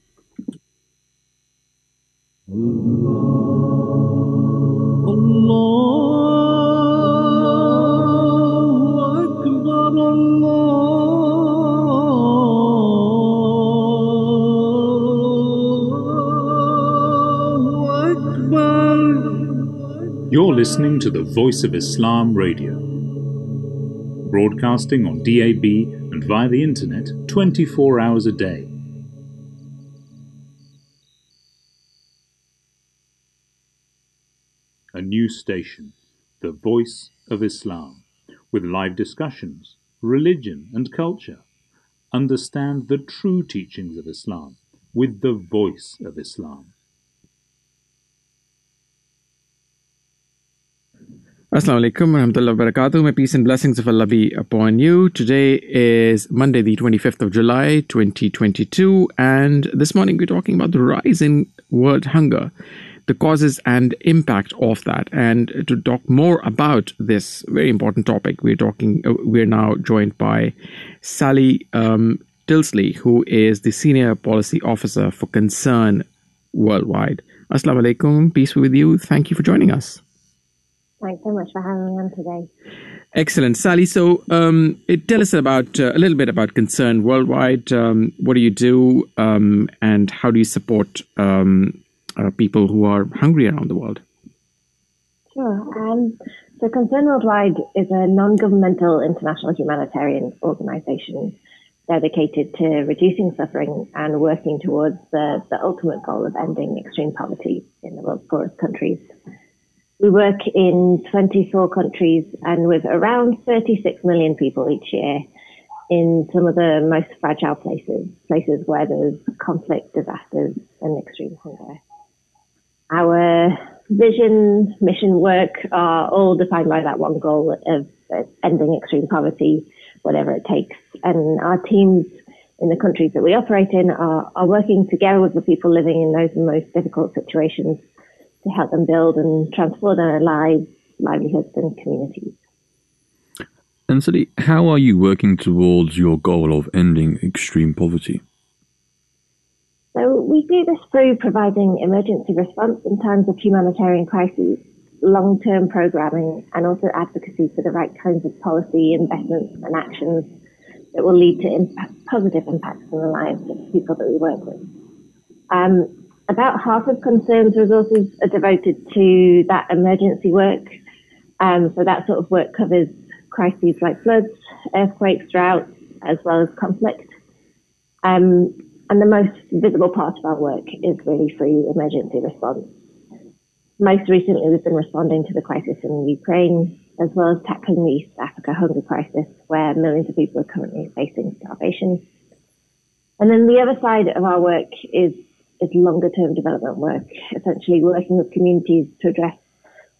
Allah. You're listening to the Voice of Islam Radio, broadcasting on DAB and via the internet 24 hours a day. A new station, the Voice of Islam, with live discussions, religion and culture. Understand the true teachings of Islam with the Voice of Islam. Assalamu alaikum warahmatullahi wabarakatuh. May peace and blessings of Allah be upon you. Today is Monday, the 25th of July, 2022, and this morning we're talking about the rise in world hunger, the causes and impact of that. And to talk more about this very important topic, we're talking. Uh, we're now joined by Sally um, Tilsley, who is the senior policy officer for Concern Worldwide. Assalamu alaikum. Peace be with you. Thank you for joining us. Thanks so much for having me on today. Excellent, Sally. So, um, it, tell us about uh, a little bit about Concern Worldwide. Um, what do you do, um, and how do you support um, uh, people who are hungry around the world? Sure. Um, so, Concern Worldwide is a non-governmental international humanitarian organization dedicated to reducing suffering and working towards the, the ultimate goal of ending extreme poverty in the world's poorest countries. We work in 24 countries and with around 36 million people each year in some of the most fragile places, places where there's conflict, disasters, and extreme hunger. Our vision, mission work are all defined by that one goal of ending extreme poverty, whatever it takes. And our teams in the countries that we operate in are, are working together with the people living in those most difficult situations to help them build and transform their lives livelihoods, and communities. And Sally, how are you working towards your goal of ending extreme poverty? So we do this through providing emergency response in times of humanitarian crises, long-term programming, and also advocacy for the right kinds of policy, investments, and actions that will lead to impact, positive impacts on the lives of the people that we work with. Um, about half of Concern's resources are devoted to that emergency work. Um, so that sort of work covers crises like floods, earthquakes, droughts, as well as conflict. Um, and the most visible part of our work is really through emergency response. Most recently, we've been responding to the crisis in Ukraine, as well as tackling the East Africa hunger crisis, where millions of people are currently facing starvation. And then the other side of our work is, is longer term development work, essentially working with communities to address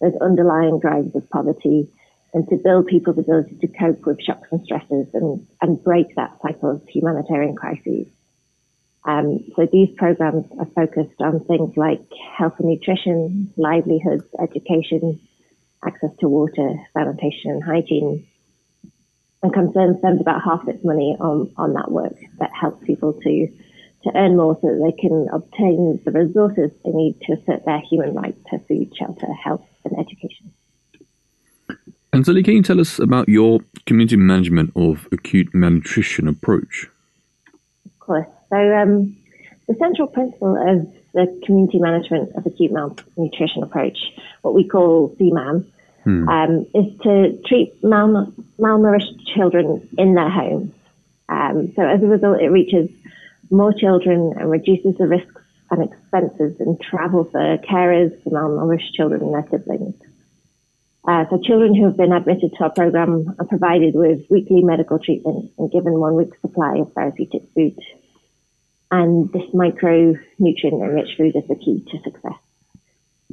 those underlying drivers of poverty and to build people's ability to cope with shocks and stresses and, and break that cycle of humanitarian crises. Um, so these programs are focused on things like health and nutrition, livelihoods, education, access to water, sanitation and hygiene. And Concern spends about half its money on, on that work that helps people to, to earn more so that they can obtain the resources they need to assert their human rights to food, shelter, health and education. And Sally, can you tell us about your community management of acute malnutrition approach? Of course. So um, the central principle of the community management of acute malnutrition approach, what we call CMAM, hmm. um, is to treat mal- malnourished children in their homes. Um, so as a result, it reaches more children and reduces the risks and expenses in travel for carers for malnourished children and their siblings. Uh, so children who have been admitted to our program are provided with weekly medical treatment and given one week's supply of therapeutic food. And this micronutrient enriched food is the key to success.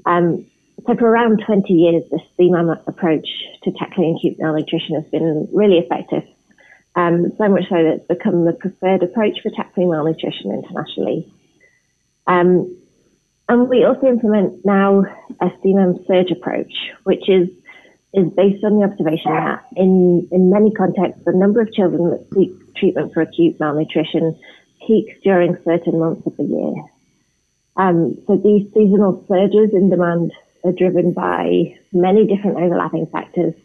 Um, so for around 20 years, this CMAM approach to tackling acute malnutrition has been really effective. Um, so much so that it's become the preferred approach for tackling malnutrition internationally. Um, and we also implement now a CMAM surge approach, which is is based on the observation that in, in many contexts, the number of children that seek treatment for acute malnutrition peaks during certain months of the year. Um, so these seasonal surges in demand are driven by many different overlapping factors,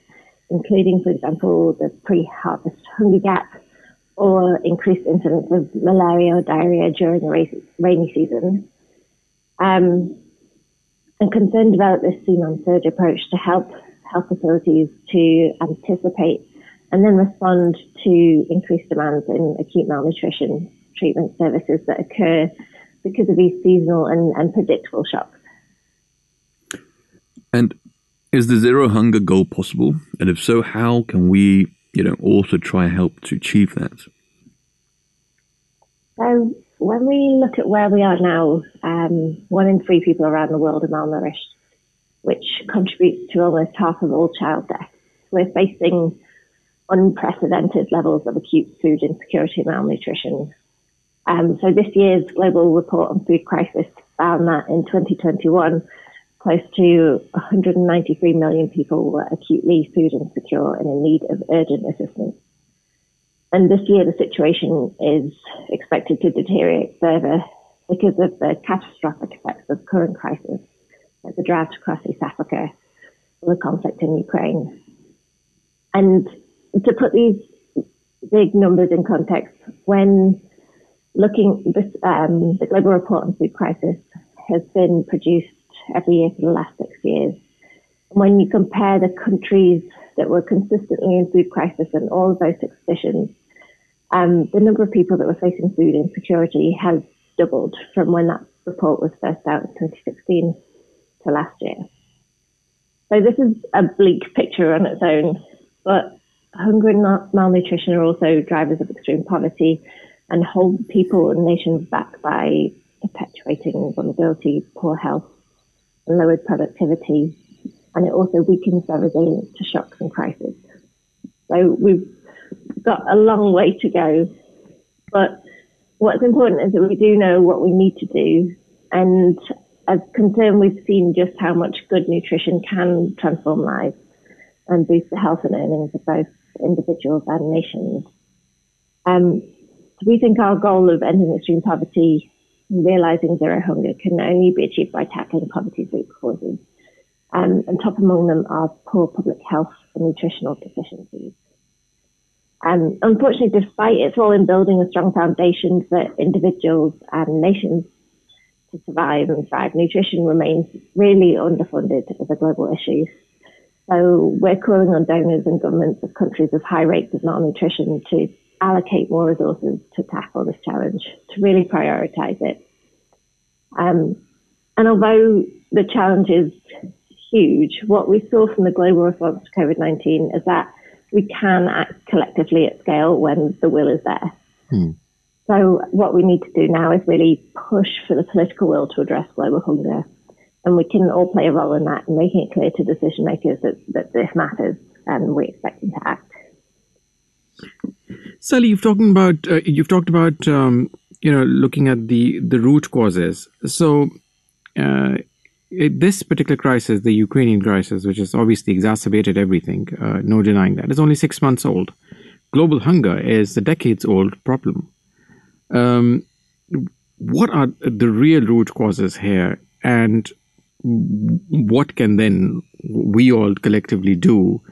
including, for example, the pre-harvest hunger gap or increased incidence of malaria or diarrhea during the rainy season. Um, and Concern developed this CMAM surge approach to help health facilities to anticipate and then respond to increased demands in acute malnutrition treatment services that occur because of these seasonal and, and predictable shocks. And is the zero hunger goal possible? And if so, how can we, you know, also try help to achieve that? So when we look at where we are now, um, one in three people around the world are malnourished which contributes to almost half of all child deaths. We're facing unprecedented levels of acute food insecurity and malnutrition. Um, so this year's global report on food crisis found that in 2021, close to 193 million people were acutely food insecure and in need of urgent assistance. And this year, the situation is expected to deteriorate further because of the catastrophic effects of current crisis the drought across East Africa, the conflict in Ukraine. And to put these big numbers in context, when looking, this, um, the Global Report on Food Crisis has been produced every year for the last six years. And When you compare the countries that were consistently in food crisis and all of those six positions, um, the number of people that were facing food insecurity has doubled from when that report was first out in 2016 to last year. So this is a bleak picture on its own, but hunger and malnutrition are also drivers of extreme poverty and hold people and nations back by perpetuating vulnerability, poor health, lowered productivity. And it also weakens their resilience to shocks and crises. So we've got a long way to go. But what's important is that we do know what we need to do. And as concerned, we've seen just how much good nutrition can transform lives and boost the health and earnings of both individuals and nations. Um, we think our goal of ending extreme poverty realizing zero hunger can only be achieved by tackling poverty's root causes. Um, and top among them are poor public health and nutritional deficiencies. Um, unfortunately, despite its role in building a strong foundation for individuals and nations to survive and thrive, nutrition remains really underfunded as a global issue. So we're calling on donors and governments of countries with high rates of malnutrition to allocate more resources tackle this challenge, to really prioritize it. Um, and although the challenge is huge, what we saw from the global response to COVID 19 is that we can act collectively at scale when the will is there. Hmm. So, what we need to do now is really push for the political will to address global hunger. And we can all play a role in that making it clear to decision makers that, that this matters and we expect them to act. Sally, you've talking about uh, you've talked about um, you know looking at the the root causes. So uh, it, this particular crisis, the Ukrainian crisis, which has obviously exacerbated everything, uh, no denying that, is only six months old. Global hunger is a decades old problem. Um, what are the real root causes here, and what can then we all collectively do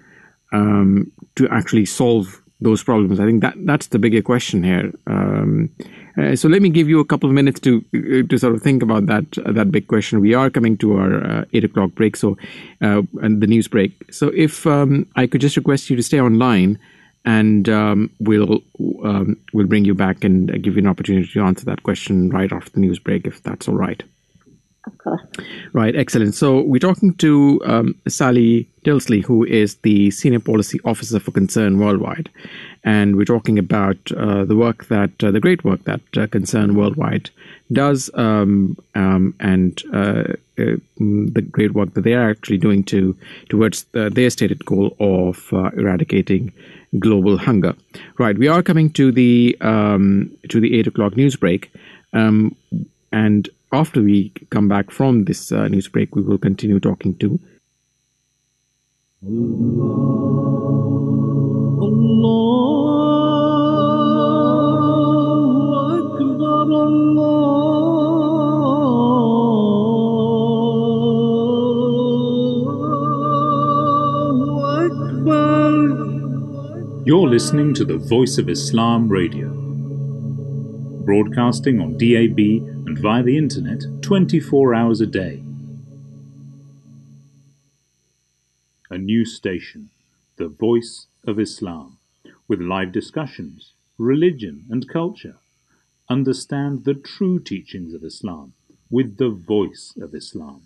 um, to actually solve those problems? I think that that's the bigger question here. Um, uh, so let me give you a couple of minutes to uh, to sort of think about that uh, that big question. We are coming to our uh, eight o'clock break, so uh, and the news break. So if um, I could just request you to stay online, and um, we'll um, we'll bring you back and give you an opportunity to answer that question right after the news break, if that's all right. Right, excellent. So we're talking to um, Sally Tilsley, who is the Senior Policy Officer for Concern Worldwide. And we're talking about uh, the work that, uh, the great work that uh, Concern Worldwide does, um, um, and uh, uh, the great work that they are actually doing to towards their stated goal of uh, eradicating global hunger. Right, we are coming to the um, to the eight o'clock news break, um, and after we come back from this uh, news break, we will continue talking to. You're listening to the Voice of Islam Radio, broadcasting on DAB and via the internet 24 hours a day. A new station, the Voice of Islam, with live discussions, religion and culture. Understand the true teachings of Islam with the Voice of Islam.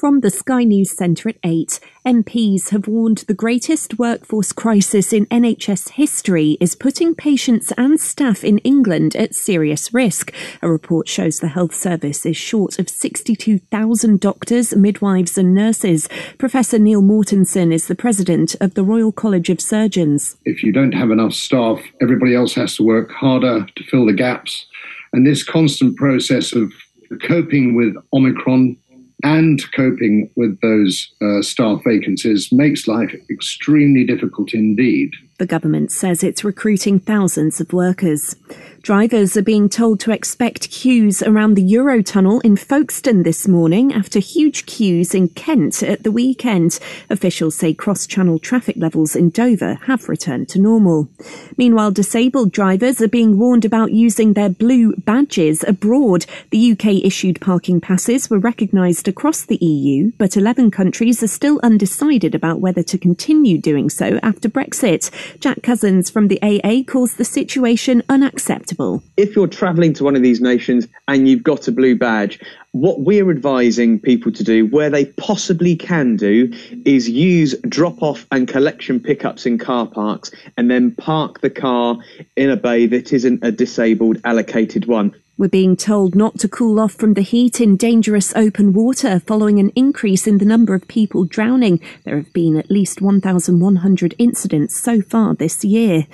From the Sky News Centre at 8, MPs have warned the greatest workforce crisis in NHS history is putting patients and staff in England at serious risk. A report shows the health service is short of 62,000 doctors, midwives, and nurses. Professor Neil Mortensen is the president of the Royal College of Surgeons. If you don't have enough staff, everybody else has to work harder to fill the gaps. And this constant process of coping with Omicron and coping with those uh, staff vacancies makes life extremely difficult indeed. The government says it's recruiting thousands of workers. Drivers are being told to expect queues around the Eurotunnel in Folkestone this morning after huge queues in Kent at the weekend. Officials say cross-channel traffic levels in Dover have returned to normal. Meanwhile, disabled drivers are being warned about using their blue badges abroad. The UK issued parking passes were recognised across the EU, but 11 countries are still undecided about whether to continue doing so after Brexit. Jack Cousins from the AA calls the situation unacceptable. If you're traveling to one of these nations and you've got a blue badge, what we're advising people to do, where they possibly can do, is use drop off and collection pickups in car parks and then park the car in a bay that isn't a disabled allocated one We're being told not to cool off from the heat in dangerous open water following an increase in the number of people drowning. There have been at least 1,100 incidents so far this year.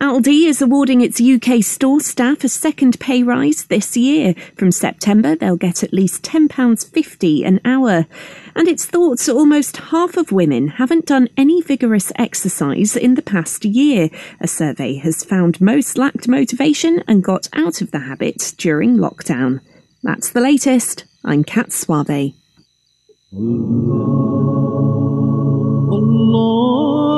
Aldi is awarding its UK store staff a second pay rise this year. From September, they'll get at least £10.50 an hour. And it's thought almost half of women haven't done any vigorous exercise in the past year. A survey has found most lacked motivation and got out of the habit during lockdown. That's the latest. I'm Kat Suave. Oh,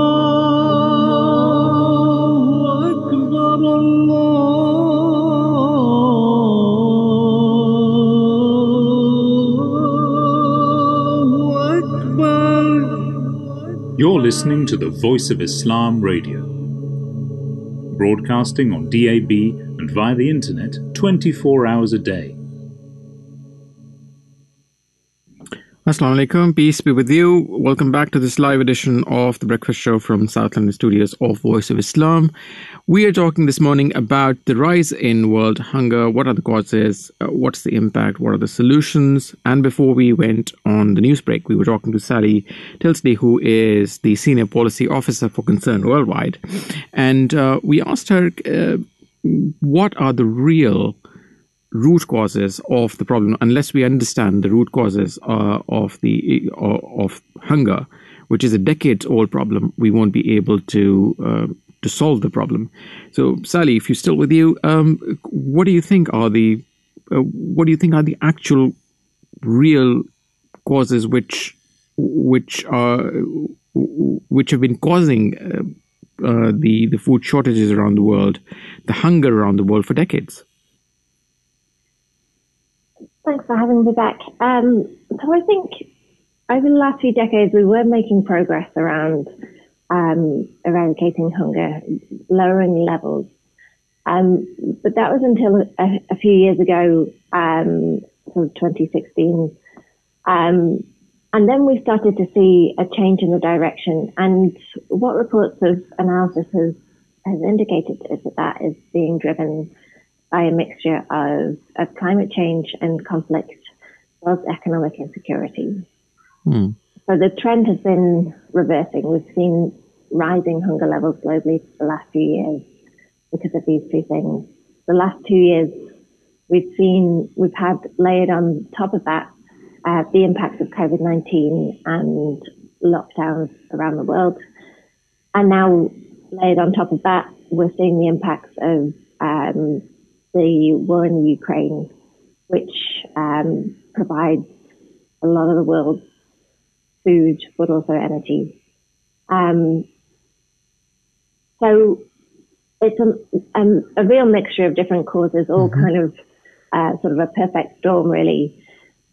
You're listening to the Voice of Islam Radio, broadcasting on DAB and via the internet 24 hours a day. Assalamu alaikum, peace be with you. Welcome back to this live edition of the Breakfast Show from South London studios of Voice of Islam. We are talking this morning about the rise in world hunger. What are the causes? Uh, what's the impact? What are the solutions? And before we went on the news break, we were talking to Sally Tilsley, who is the Senior Policy Officer for Concern Worldwide. And uh, we asked her uh, what are the real root causes of the problem unless we understand the root causes uh, of the uh, of hunger which is a decades old problem we won't be able to to solve the problem so sally if you're still with you um, what do you think are the uh, what do you think are the actual real causes which which are which have been causing uh, uh, the the food shortages around the world the hunger around the world for decades Thanks for having me back. Um, so I think over the last few decades, we were making progress around um, eradicating hunger, lowering levels. Um, but that was until a, a few years ago, um, sort of 2016. Um, and then we started to see a change in the direction. And what reports of analysis has, has indicated is that that is being driven by a mixture of, of climate change and conflict plus economic insecurity. So the trend has been reversing. We've seen rising hunger levels globally for the last few years because of these two things. The last two years, we've seen, we've had layered on top of that uh, the impacts of COVID-19 and lockdowns around the world. And now layered on top of that, we're seeing the impacts of um, the war in Ukraine, which um, provides a lot of the world's food, but also energy. Um, so it's a, um, a, real mixture of different causes, all mm-hmm. kind of uh, sort of a perfect storm, really.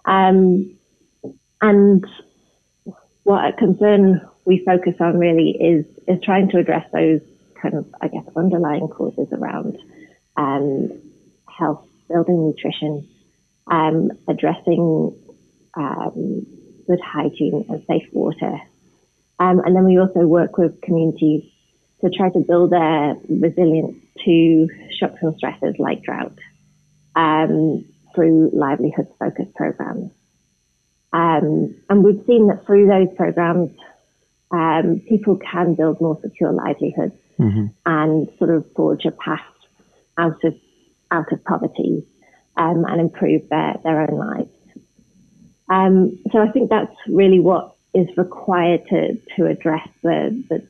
Um, and what a concern we focus on really is is trying to address those kind of, I guess, underlying causes around um, health, building nutrition, um, addressing um, good hygiene and safe water. Um, and then we also work with communities to try to build their resilience to shocks and stresses like drought um, through livelihoods focused programs. Um, and we've seen that through those programs, um, people can build more secure livelihoods mm-hmm. and sort of forge a path out of out of poverty um, and improve their, their own lives. Um, so I think that's really what is required to, to address the, the,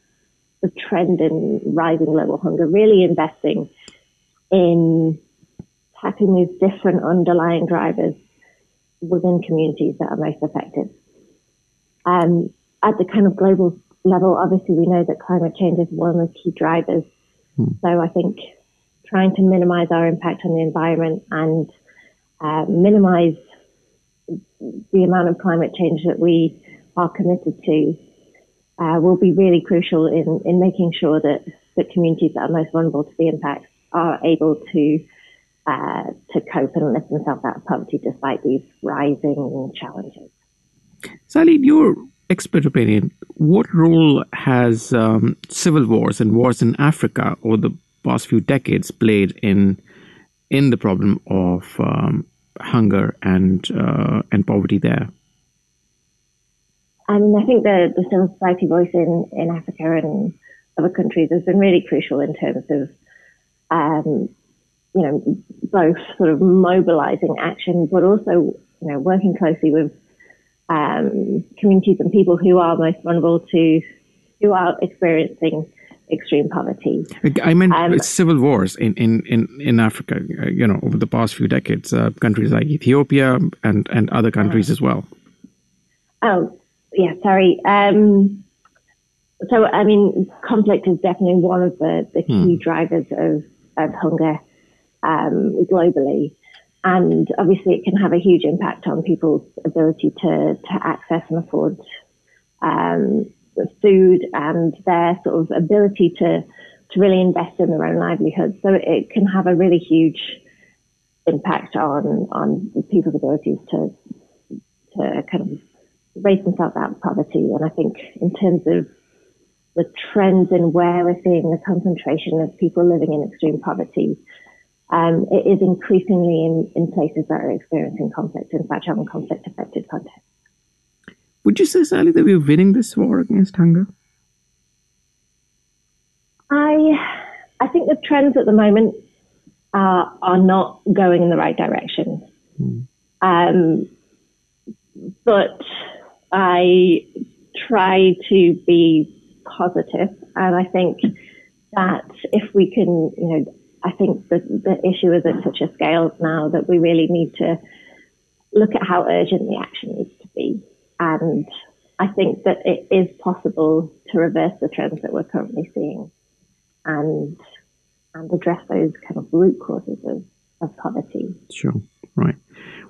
the trend in rising global hunger, really investing in tackling these different underlying drivers within communities that are most affected. Um, at the kind of global level, obviously we know that climate change is one of the key drivers. Hmm. So I think trying to minimize our impact on the environment and uh, minimize the amount of climate change that we are committed to uh, will be really crucial in, in making sure that the communities that are most vulnerable to the impacts are able to uh, to cope and lift themselves out of poverty despite these rising challenges. Sally, in your expert opinion, what role has um, civil wars and wars in Africa over the past few decades played in in the problem of um, hunger and uh, and poverty there? I mean, I think the, the civil society voice in, in Africa and other countries has been really crucial in terms of, um, you know, both sort of mobilizing action, but also, you know, working closely with um, communities and people who are most vulnerable to, who are experiencing extreme poverty. I mean, um, civil wars in, in, in, in Africa, uh, you know, over the past few decades, uh, countries like Ethiopia and, and other countries as well. Oh, yeah, sorry. Um, so, I mean, conflict is definitely one of the, the key hmm. drivers of, of hunger um, globally. And obviously, it can have a huge impact on people's ability to, to access and afford um, food and their sort of ability to, to really invest in their own livelihood. So, it can have a really huge impact on, on people's abilities to, to kind of raise themselves out of poverty. And I think in terms of the trends in where we're seeing the concentration of people living in extreme poverty, um, it is increasingly in, in places that are experiencing conflict, in fact, having conflict affected context. Would you say, Sally, that we're winning this war against hunger? I, I think the trends at the moment are, are not going in the right direction. Mm. Um, but I try to be positive, and I think that if we can, you know, I think the the issue is at such a scale now that we really need to look at how urgent the action needs to be, and I think that it is possible to reverse the trends that we're currently seeing, and and address those kind of root causes of, of poverty. Sure, right.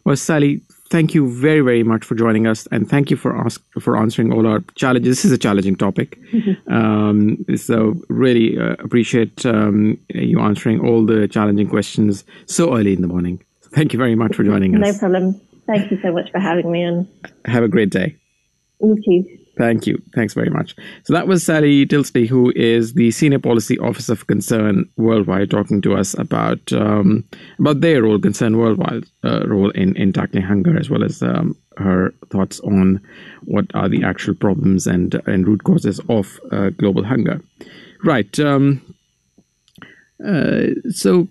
Well, Sally, thank you very, very much for joining us, and thank you for ask for answering all our challenges. This is a challenging topic, um, so really uh, appreciate um, you answering all the challenging questions so early in the morning. Thank you very much for joining us. No problem. Thank you so much for having me on. Have a great day. You too. Thank you. Thanks very much. So that was Sally Tilsley, who is the Senior Policy Officer of Concern Worldwide, talking to us about um, about their role, Concern Worldwide uh, role in, in tackling hunger, as well as um, her thoughts on what are the actual problems and and root causes of uh, global hunger. Right. Um, uh, so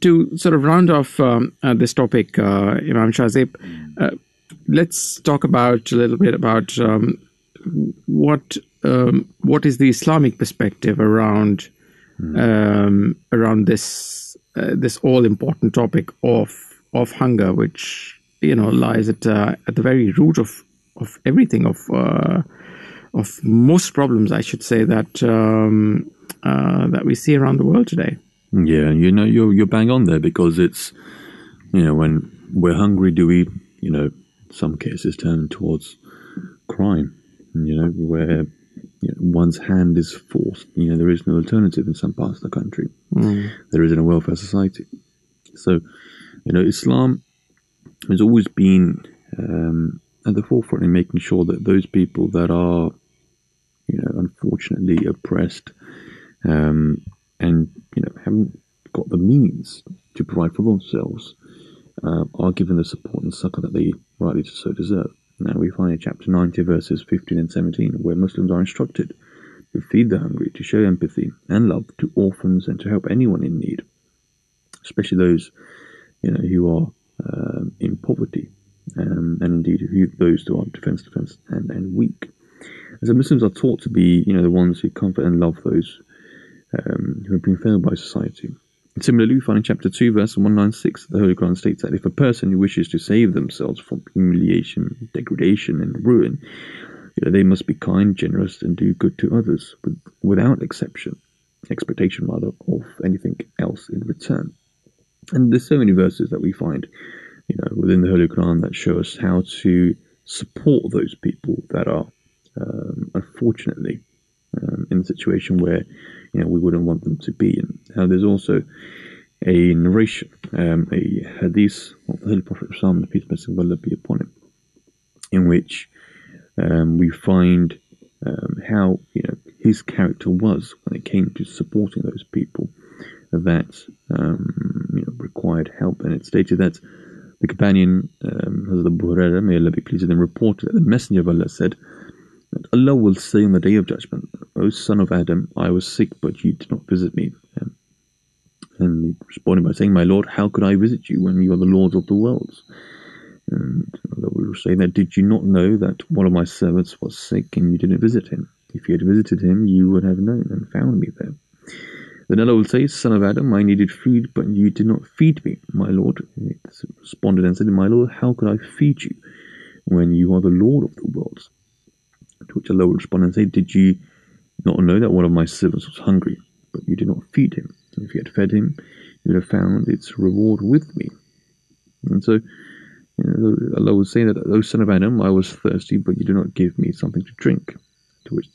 to sort of round off um, uh, this topic, uh, Imam Shahzeb, uh, let's talk about a little bit about um, what um, what is the Islamic perspective around mm. um, around this uh, this all important topic of of hunger, which you know lies at uh, at the very root of of everything of uh, of most problems, I should say that um, uh, that we see around the world today. Yeah, you know you're you're bang on there because it's you know when we're hungry, do we you know some cases turn towards crime you know, where you know, one's hand is forced. You know, there is no alternative in some parts of the country. Mm. There isn't a welfare society. So, you know, Islam has always been um, at the forefront in making sure that those people that are, you know, unfortunately oppressed um, and, you know, haven't got the means to provide for themselves uh, are given the support and succor that they rightly so deserve. Now we find in chapter 90, verses 15 and 17, where Muslims are instructed to feed the hungry, to show empathy and love to orphans, and to help anyone in need, especially those you know who are um, in poverty, um, and indeed who, those who are defense, defense, and, and weak. And so Muslims are taught to be you know the ones who comfort and love those um, who have been failed by society. Similarly, we find in chapter 2, verse 196, the Holy Quran states that if a person who wishes to save themselves from humiliation, degradation, and ruin, they must be kind, generous, and do good to others, with, without exception, expectation rather, of anything else in return. And there's so many verses that we find, you know, within the Holy Quran that show us how to support those people that are, um, unfortunately, um, in a situation where you know we wouldn't want them to be in. Now, there's also a narration, um, a hadith of the Holy Prophet Muhammad, peace be upon him, in which um, we find um, how you know his character was when it came to supporting those people that um, you know required help. And it stated that the companion, um, Hazrat Abu may Allah be pleased with him, reported that the Messenger of Allah said, Allah will say on the day of judgment, O son of Adam, I was sick, but you did not visit me. Um, and he responded by saying, My Lord, how could I visit you when you are the Lord of the worlds? And Allah will say that, Did you not know that one of my servants was sick and you didn't visit him? If you had visited him, you would have known and found me there. Then Allah will say, Son of Adam, I needed food, but you did not feed me, my Lord. He responded and said, My Lord, how could I feed you when you are the Lord of the worlds? To which Allah will respond and say, Did you not know that one of my servants was hungry, but you did not feed him? And if you had fed him, you would have found its reward with me. And so, you know, Allah will say that, O son of Adam, I was thirsty, but you did not give me something to drink. To which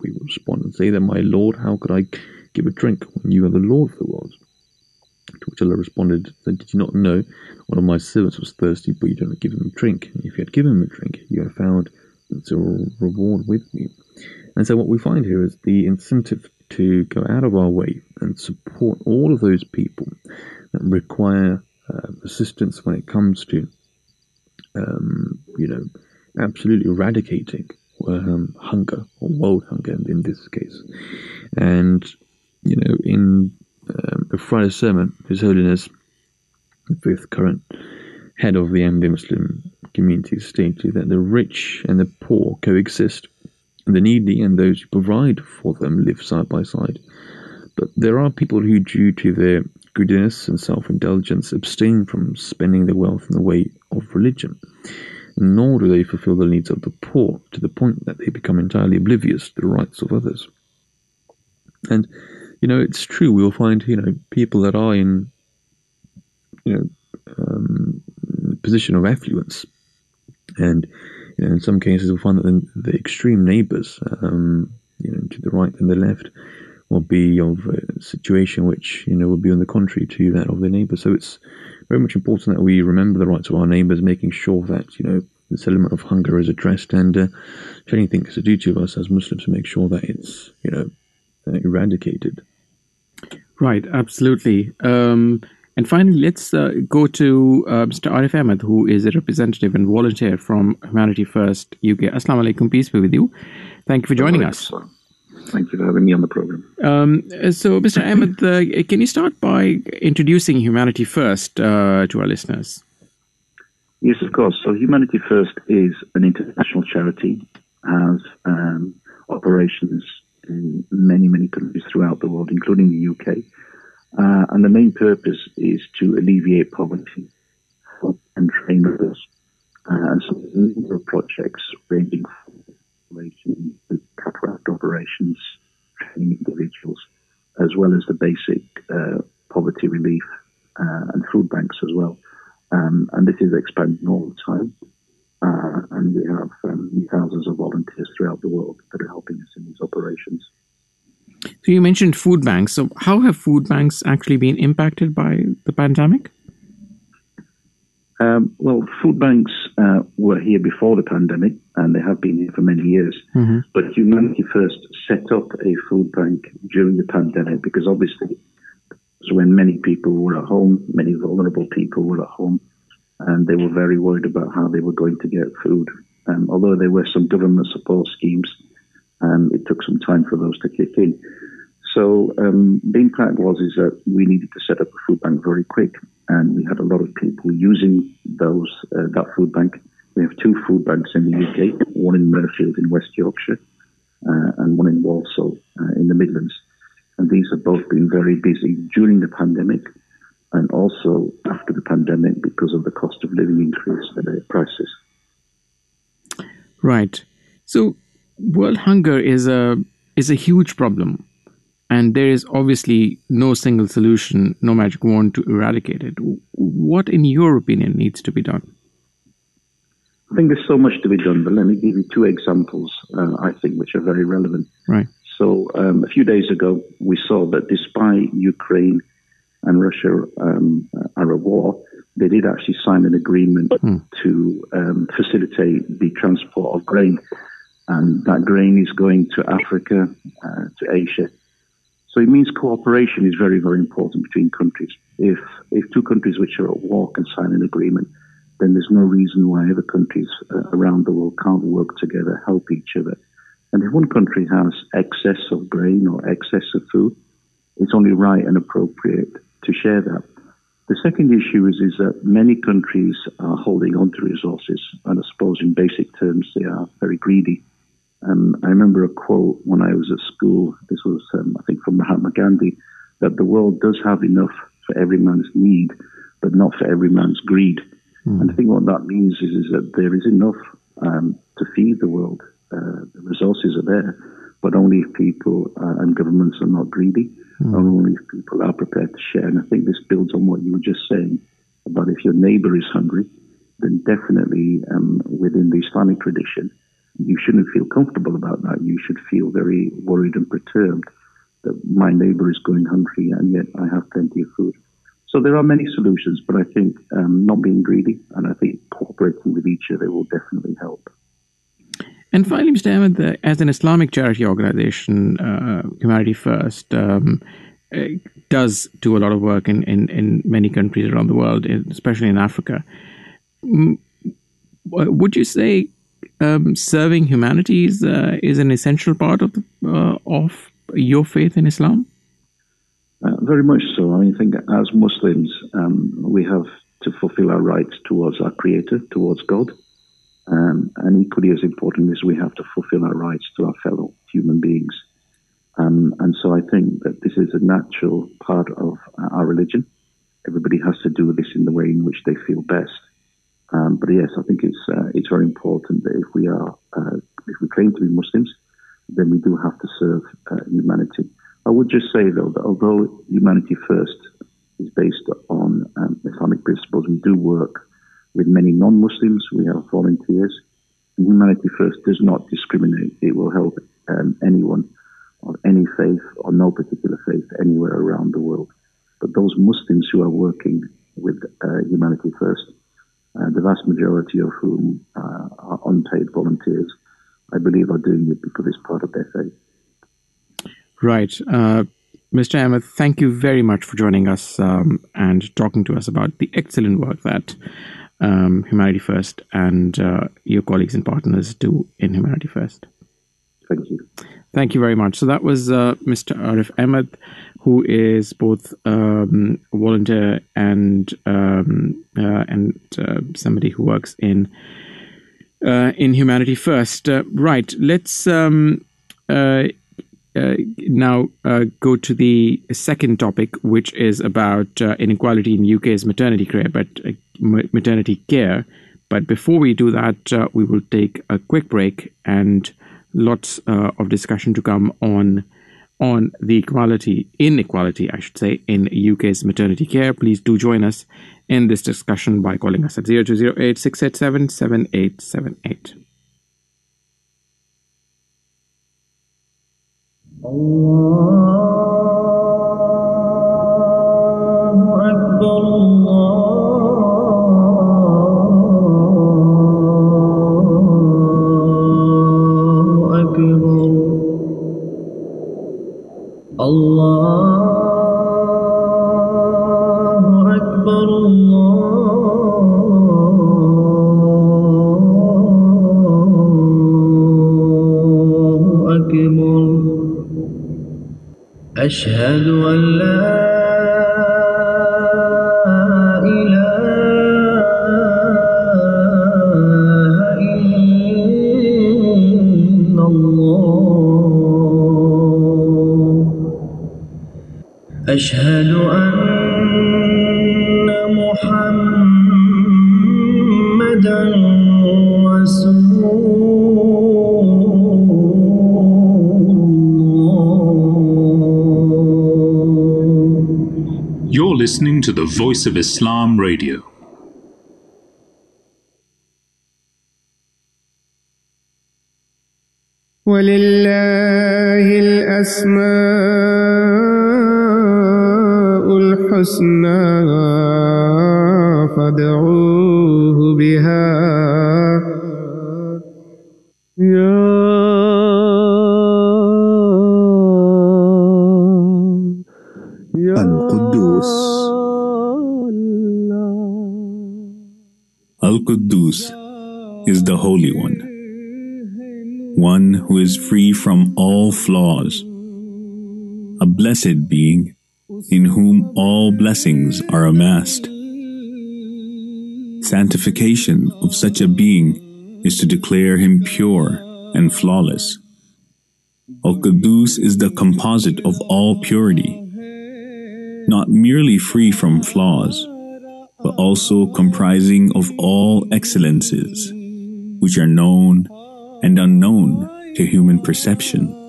we will respond and say that, My Lord, how could I give a drink when you are the Lord of the world? To which Allah responded, Then Did you not know one of my servants was thirsty, but you did not give him a drink? If you had given him a drink, you would have found its a reward with me. And so what we find here is the incentive to go out of our way and support all of those people that require uh, assistance when it comes to, um, you know, absolutely eradicating um, hunger or world hunger in, this case. And, you know, in um, the Friday sermon, His Holiness, the fifth current head of the Ahmadi Muslim community, stated that the rich and the poor coexist the needy and those who provide for them live side by side. But there are people who, due to their greediness and self indulgence, abstain from spending their wealth in the way of religion. Nor do they fulfill the needs of the poor to the point that they become entirely oblivious to the rights of others. And, you know, it's true, we'll find, you know, people that are in, you know, um, position of affluence and you know, in some cases, we'll find that the, the extreme neighbours, um, you know, to the right and the left, will be of a situation which you know will be on the contrary to that of their neighbour. So it's very much important that we remember the rights of our neighbours, making sure that you know this element of hunger is addressed, and uh, if anything is a duty of us as Muslims to make sure that it's you know eradicated. Right, absolutely. Um, and finally, let's uh, go to uh, Mr. Arif Ahmed, who is a representative and volunteer from Humanity First UK. Assalamu alaikum, peace be with you. Thank you for joining us. Thank you for having me on the program. Um, so, Mr. Ahmed, uh, can you start by introducing Humanity First uh, to our listeners? Yes, of course. So, Humanity First is an international charity, has um, operations in many, many countries throughout the world, including the UK. Uh, and the main purpose is to alleviate poverty and train others. Uh, and so there's a number of projects ranging from cataract operations, training individuals, as well as the basic uh, poverty relief uh, and food banks as well. Um, and this is expanding all the time. Uh, and we have um, thousands of volunteers throughout the world that are helping us in these operations. So you mentioned food banks. So how have food banks actually been impacted by the pandemic? Um, well, food banks uh, were here before the pandemic, and they have been here for many years. Mm-hmm. But Humanity First set up a food bank during the pandemic because obviously it was when many people were at home, many vulnerable people were at home, and they were very worried about how they were going to get food. Um, although there were some government support schemes, um, it took some time for those to kick in. So um, the impact was is that we needed to set up a food bank very quick, and we had a lot of people using those uh, that food bank. We have two food banks in the UK, one in Mirfield in West Yorkshire, uh, and one in Walsall uh, in the Midlands. And these have both been very busy during the pandemic, and also after the pandemic because of the cost of living increase and the prices. Right. So world hunger is a is a huge problem. And there is obviously no single solution no magic wand to eradicate it. What in your opinion needs to be done? I think there's so much to be done but let me give you two examples uh, i think which are very relevant. Right. So um, a few days ago we saw that despite ukraine and russia um, arab war they did actually sign an agreement hmm. to um, facilitate the transport of grain and that grain is going to Africa, uh, to Asia. So it means cooperation is very, very important between countries. If if two countries which are at war can sign an agreement, then there's no reason why other countries uh, around the world can't work together, help each other. And if one country has excess of grain or excess of food, it's only right and appropriate to share that. The second issue is, is that many countries are holding on to resources, and I suppose in basic terms they are very greedy. Um, I remember a quote when I was at school, this was, um, I think, from Mahatma Gandhi, that the world does have enough for every man's need, but not for every man's greed. Mm. And I think what that means is, is that there is enough um, to feed the world. Uh, the resources are there, but only if people uh, and governments are not greedy, mm. and only if people are prepared to share. And I think this builds on what you were just saying about if your neighbor is hungry, then definitely um, within the Islamic tradition, you shouldn't feel comfortable about that. You should feel very worried and perturbed that my neighbor is going hungry and yet I have plenty of food. So there are many solutions, but I think um, not being greedy and I think cooperating with each other will definitely help. And finally, Mr. Ahmed, as an Islamic charity organization, uh, Humanity First um, uh, does do a lot of work in, in, in many countries around the world, especially in Africa. Would you say um, serving humanities uh, is an essential part of the, uh, of your faith in Islam? Uh, very much so. I mean, I think as Muslims, um, we have to fulfill our rights towards our Creator, towards God. Um, and equally as important is we have to fulfill our rights to our fellow human beings. Um, and so I think that this is a natural part of our religion. Everybody has to do this in the way in which they feel best. Um, but yes, I think it's uh, it's very important that if we are uh, if we claim to be Muslims, then we do have to serve uh, humanity. I would just say though that although humanity first is based on um, Islamic principles, we do work with many non-Muslims. We have volunteers. And humanity first does not discriminate. It will help um, anyone of any faith or no particular faith anywhere around the world. But those Muslims who are working with uh, humanity first uh, the vast majority of whom uh, are unpaid volunteers, I believe are doing it because it's part of their faith. Right. Uh, Mr. Ahmed, thank you very much for joining us um, and talking to us about the excellent work that um, Humanity First and uh, your colleagues and partners do in Humanity First. Thank you. Thank you very much. So that was uh, Mr. Arif Ahmed who is both um, a volunteer and um, uh, and uh, somebody who works in uh, in Humanity First. Uh, right. Let's um, uh, now go to the second topic, which is about inequality in UK's maternity care, but maternity care. But before we do that, we will take a quick break and lots uh, of discussion to come on on the equality inequality i should say in uk's maternity care. Please do join us in this discussion by calling us at 0208 687 7878 أشهد أن لا to the Voice of Islam Radio. ولله الأسماء الحسنى flaws, a blessed being in whom all blessings are amassed. Sanctification of such a being is to declare him pure and flawless. Al Quddus is the composite of all purity, not merely free from flaws but also comprising of all excellences, which are known and unknown to human perception.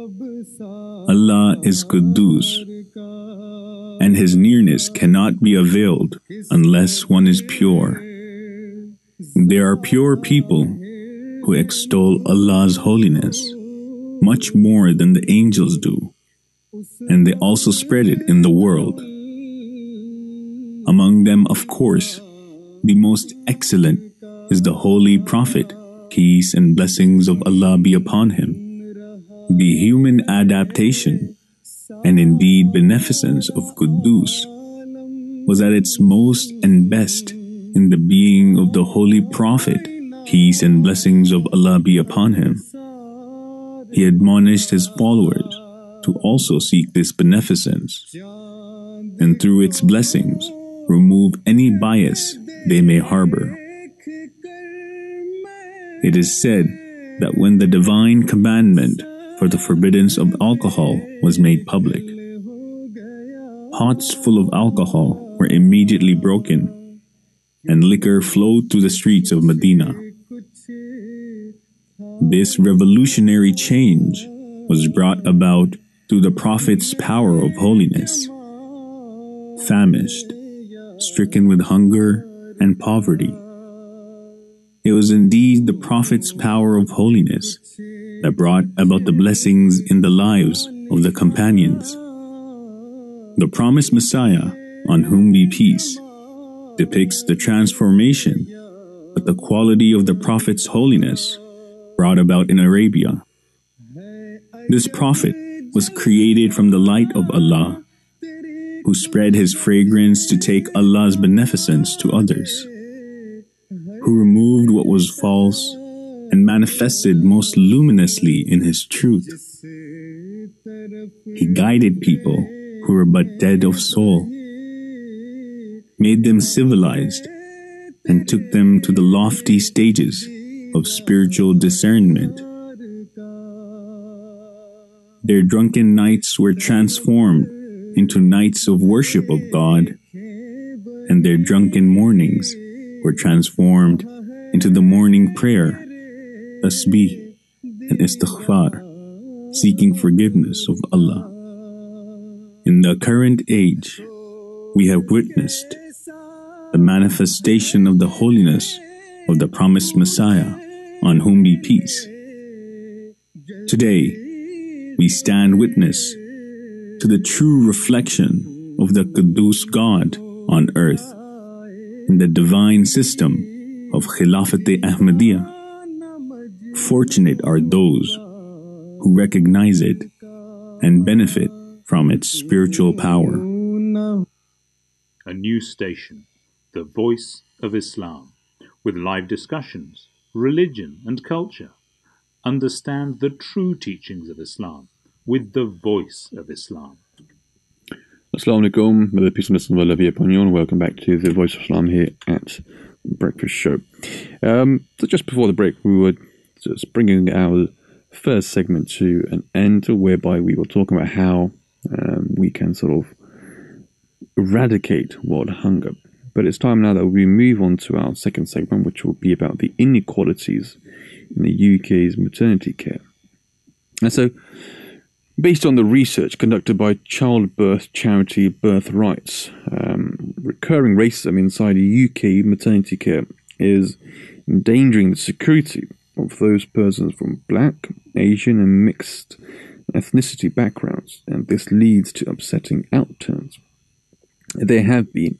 Allah is Quddus, and His nearness cannot be availed unless one is pure. There are pure people who extol Allah's holiness much more than the angels do, and they also spread it in the world. Among them, of course, the most excellent is the Holy Prophet, peace and blessings of Allah be upon him. The human adaptation and indeed beneficence of Quddus was at its most and best in the being of the Holy Prophet, peace and blessings of Allah be upon him. He admonished his followers to also seek this beneficence, and through its blessings, remove any bias they may harbor. It is said that when the divine commandment for the forbiddance of alcohol was made public, pots full of alcohol were immediately broken, and liquor flowed through the streets of Medina. This revolutionary change was brought about through the Prophet's power of holiness. Famished, stricken with hunger and poverty. It was indeed the Prophet's power of holiness that brought about the blessings in the lives of the companions. The promised Messiah, on whom be peace, depicts the transformation that the quality of the Prophet's holiness brought about in Arabia. This Prophet was created from the light of Allah who spread his fragrance to take Allah's beneficence to others, who removed what was false and manifested most luminously in his truth. He guided people who were but dead of soul, made them civilized, and took them to the lofty stages of spiritual discernment. Their drunken nights were transformed into nights of worship of God, and their drunken mornings were transformed into the morning prayer, tasbih, and istighfar, seeking forgiveness of Allah. In the current age, we have witnessed the manifestation of the holiness of the promised Messiah, on whom be peace. Today, we stand witness to the true reflection of the Quddus God on earth in the divine system of Khilafat Ahmadiyya. Fortunate are those who recognize it and benefit from its spiritual power. A new station, the voice of Islam, with live discussions, religion and culture. Understand the true teachings of Islam with the voice of Islam. Assalamu alaikum, may the peace and blessings of Allah be upon you, and welcome back to the Voice of Islam here at Breakfast Show. Um, so just before the break, we were just bringing our first segment to an end, whereby we were talking about how um, we can sort of eradicate world hunger. But it's time now that we move on to our second segment, which will be about the inequalities in the UK's maternity care. And so, based on the research conducted by childbirth charity Birthrights, um, recurring racism inside UK maternity care is endangering the security of those persons from black, Asian, and mixed ethnicity backgrounds, and this leads to upsetting outturns. There have been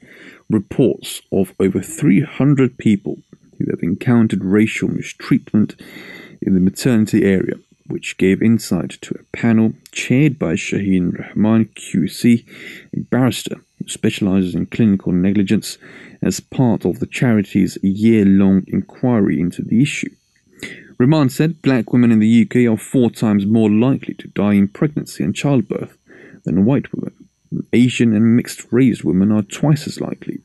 reports of over 300 people who have encountered racial mistreatment in the maternity area, which gave insight to a panel chaired by Shaheen Rahman QC, a barrister who specializes in clinical negligence, as part of the charity's year long inquiry into the issue. Rahman said black women in the UK are four times more likely to die in pregnancy and childbirth than white women. Asian and mixed race women are twice as likely.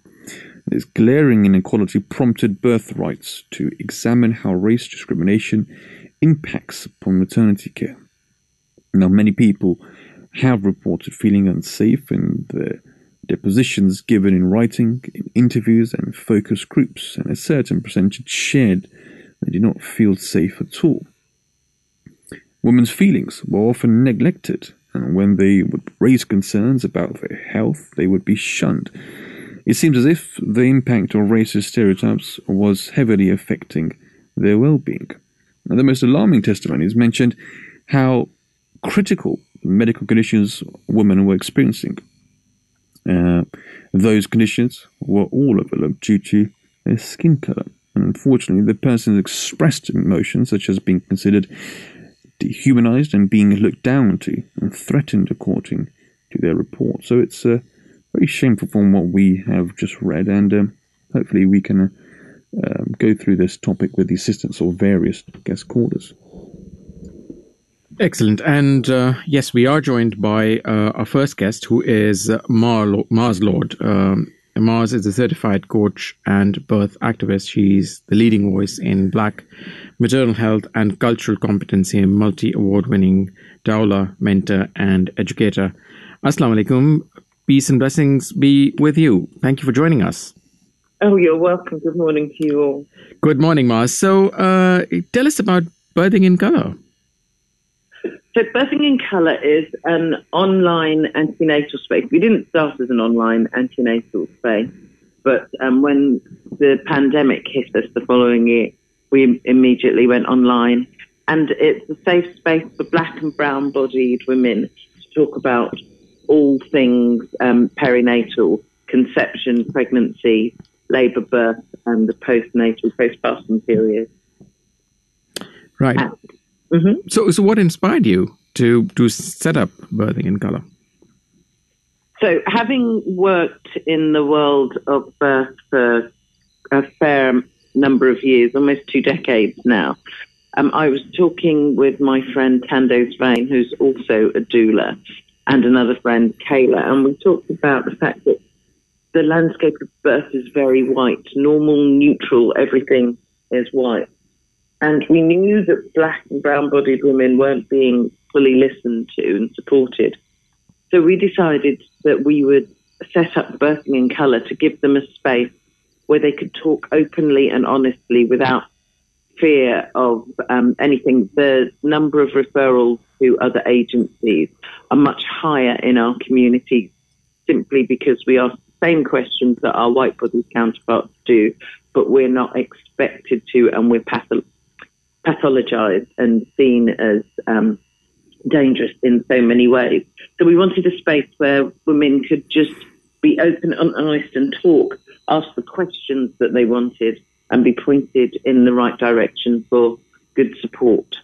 This glaring inequality prompted Birthrights to examine how race discrimination impacts upon maternity care. Now, many people have reported feeling unsafe in their depositions given in writing, in interviews, and focus groups, and a certain percentage shared they did not feel safe at all. Women's feelings were often neglected, and when they would raise concerns about their health, they would be shunned. It seems as if the impact of racist stereotypes was heavily affecting their well being. The most alarming testimonies mentioned how critical medical conditions women were experiencing. Uh, those conditions were all overlooked due to their skin color. Unfortunately, the persons expressed emotions such as being considered dehumanized and being looked down to and threatened according to their report. So it's uh, very shameful from what we have just read, and um, hopefully we can uh, um, go through this topic with the assistance of various guest callers. Excellent. And uh, yes, we are joined by uh, our first guest, who is Mar- Mars Lord. Um, Mars is a certified coach and birth activist. She's the leading voice in Black maternal health and cultural competency, a multi award winning doula, mentor, and educator. Assalamu alaikum. Peace and blessings be with you. Thank you for joining us. Oh, you're welcome. Good morning to you all. Good morning, Mars. So, uh, tell us about Birthing in Color. So, Birthing in Color is an online antenatal space. We didn't start as an online antenatal space, but um, when the pandemic hit us the following year, we immediately went online. And it's a safe space for black and brown bodied women to talk about all things um, perinatal, conception, pregnancy, labour, birth, and the postnatal, postpartum period. Right. Mm-hmm. So, so what inspired you to to set up birthing in color? So, having worked in the world of birth for a fair number of years, almost two decades now, um, I was talking with my friend Tando Svein, who's also a doula, and another friend, Kayla, and we talked about the fact that the landscape of birth is very white, normal, neutral, everything is white. And we knew that black and brown bodied women weren't being fully listened to and supported. So we decided that we would set up Birthing in Colour to give them a space where they could talk openly and honestly without fear of um, anything. The number of referrals to other agencies are much higher in our community simply because we ask the same questions that our white bodies counterparts do, but we're not expected to, and we're patho- pathologized and seen as um, dangerous in so many ways. So we wanted a space where women could just be open and honest and talk, ask the questions that they wanted, and be pointed in the right direction for good support.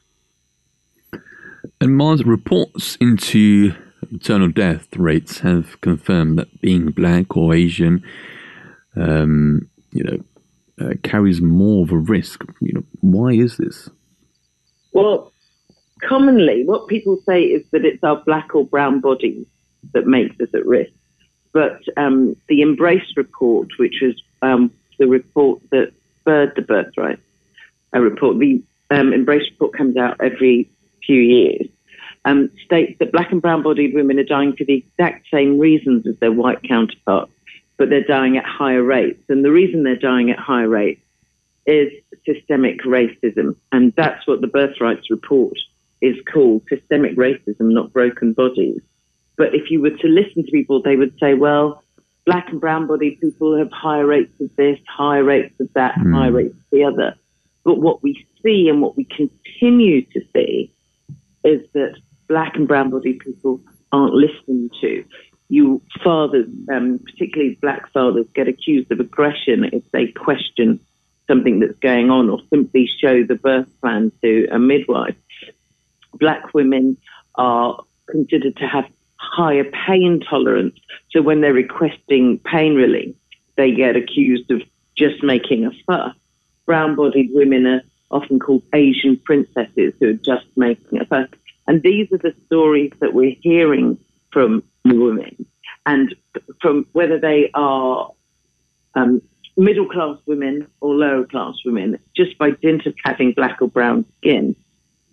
And Mars reports into maternal death rates have confirmed that being black or Asian, um, you know, uh, carries more of a risk. You know, why is this? Well, commonly, what people say is that it's our black or brown bodies that makes us at risk. But um, the MBRRACE report, which was um, the report that spurred the birthright a report, the um, MBRRACE report comes out every few years, um, states that black and brown bodied women are dying for the exact same reasons as their white counterparts, but they're dying at higher rates. And the reason they're dying at higher rates is systemic racism. And that's what the Birthrights report is called systemic racism, not broken bodies. But if you were to listen to people, they would say, well, black and brown bodied people have higher rates of this, higher rates of that, Mm. higher rates of the other. But what we see and what we continue to see is that black and brown bodied people aren't listened to. You fathers, um, particularly black fathers, get accused of aggression if they question something that's going on or simply show the birth plan to a midwife. black women are considered to have higher pain tolerance. So when they're requesting pain relief, they get accused of just making a fuss. Brown bodied women are often called Asian princesses who are just making a fuss. And these are the stories that we're hearing from women. And from whether they are um, middle class women or lower class women, just by dint of having black or brown skin.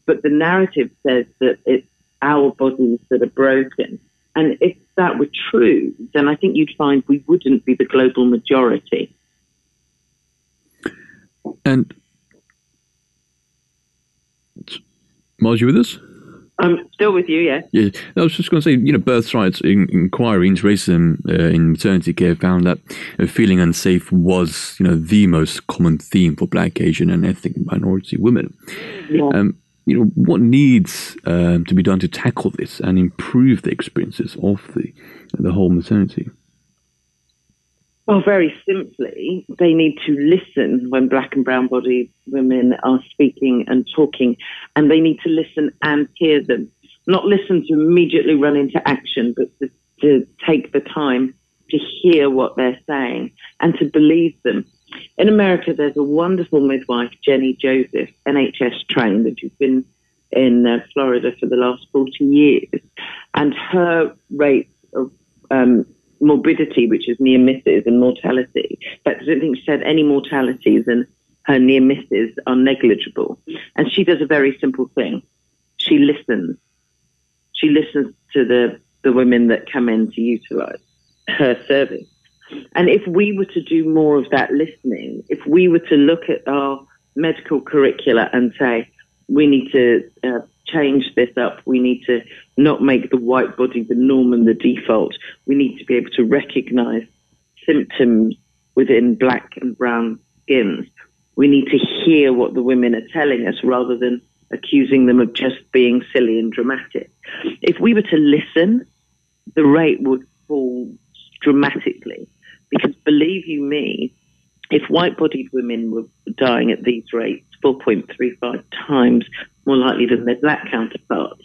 But the narrative says that it's our bodies that are broken. And if that were true, then I think you'd find we wouldn't be the global majority. And Mars, you with us? I'm still with you, yeah. Yeah, I was just going to say, you know, Birthright in, Inquiry into Racism uh, in Maternity Care found that uh, feeling unsafe was, you know, the most common theme for Black, Asian, and ethnic minority women. Yeah. Um, you know, what needs um, to be done to tackle this and improve the experiences of the the whole maternity? Well, very simply, they need to listen when black and brown bodied women are speaking and talking, and they need to listen and hear them. Not listen to immediately run into action, but to, to take the time to hear what they're saying and to believe them. In America, there's a wonderful midwife, Jenny Joseph, NHS trained, and she's been in uh, Florida for the last 40 years. And her rate of um, morbidity, which is near misses, and mortality. But I don't think she said any mortalities and her near misses are negligible. And she does a very simple thing. She listens. She listens to the, the women that come in to utilize her service. And if we were to do more of that listening, if we were to look at our medical curricula and say, we need to uh, change this up. We need to not make the white body the norm and the default. We need to be able to recognize symptoms within black and brown skins. We need to hear what the women are telling us rather than accusing them of just being silly and dramatic. If we were to listen, the rate would fall dramatically. Because believe you me, if white bodied women were dying at these rates, 4.35 times more likely than their black counterparts,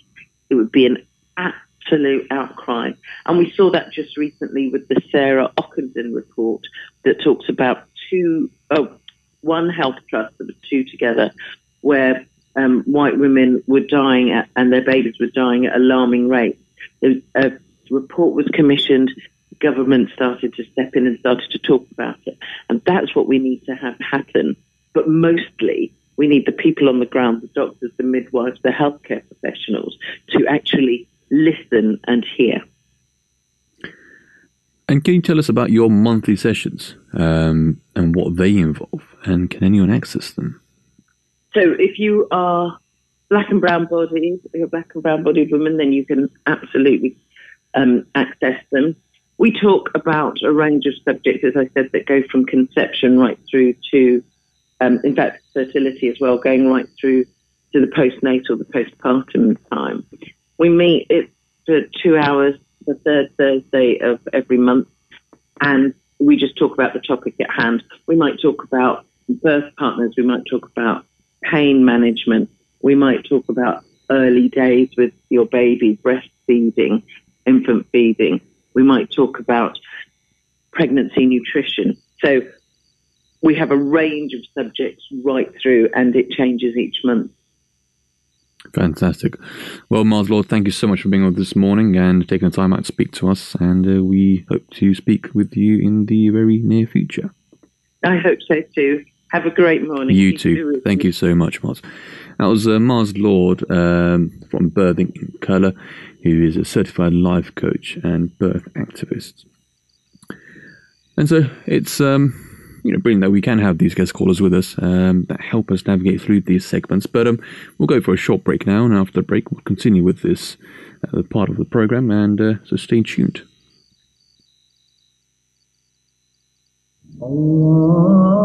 it would be an absolute outcry. And we saw that just recently with the Sarah Ockenden report that talks about two, oh, one health trust, there was two together, where um, white women were dying at, and their babies were dying at alarming rates. A report was commissioned government started to step in and started to talk about it. And that's what we need to have happen. But mostly, we need the people on the ground, the doctors, the midwives, the healthcare professionals, to actually listen and hear. And can you tell us about your monthly sessions um, and what they involve? And can anyone access them? So, if you are black and brown bodied, you're black and brown bodied woman, then you can absolutely um, access them. We talk about a range of subjects, as I said, that go from conception right through to, um, in fact, fertility as well, going right through to the postnatal, the postpartum time. We meet it for two hours the third Thursday of every month, and we just talk about the topic at hand. We might talk about birth partners, we might talk about pain management, we might talk about early days with your baby, breastfeeding, infant feeding we might talk about pregnancy nutrition. So we have a range of subjects right through, and it changes each month. Fantastic. Well, Mars Lord, thank you so much for being with us this morning and taking the time out to speak to us. And uh, we hope to speak with you in the very near future. I hope so too. Have a great morning. You too. Thank you so much, Mars. That was uh, Mars Lord um, from Birthing in Colour, who is a certified life coach and birth activist. And so it's um, you know, brilliant that we can have these guest callers with us um, that help us navigate through these segments. But um, we'll go for a short break now, and after the break, we'll continue with this uh, part of the program. And uh, so stay tuned. Allah.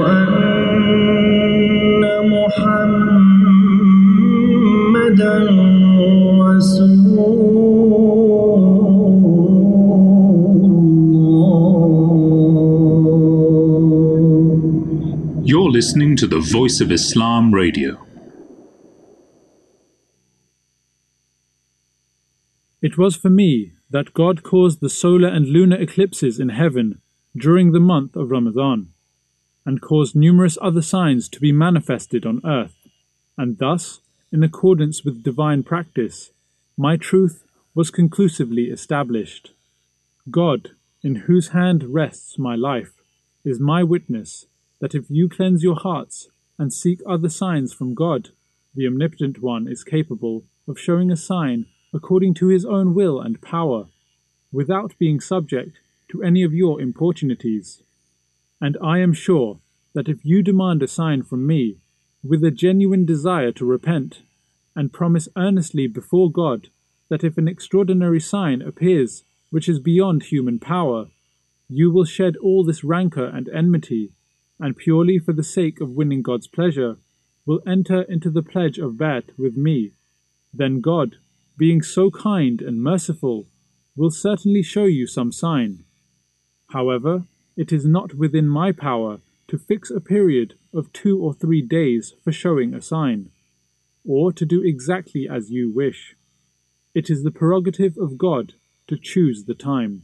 listening to the Voice of Islam Radio. It was for me that God caused the solar and lunar eclipses in heaven during the month of Ramadan, and caused numerous other signs to be manifested on earth, and thus, in accordance with divine practice, my truth was conclusively established. God, in whose hand rests my life, is my witness that if you cleanse your hearts and seek other signs from God, the Omnipotent One is capable of showing a sign according to his own will and power, without being subject to any of your importunities. And I am sure that if you demand a sign from me, with a genuine desire to repent, and promise earnestly before God that if an extraordinary sign appears which is beyond human power, you will shed all this rancor and enmity, and purely for the sake of winning God's pleasure, will enter into the pledge of Bai'at with me, then God, being so kind and merciful, will certainly show you some sign. However, it is not within my power to fix a period of two or three days for showing a sign, or to do exactly as you wish. It is the prerogative of God to choose the time.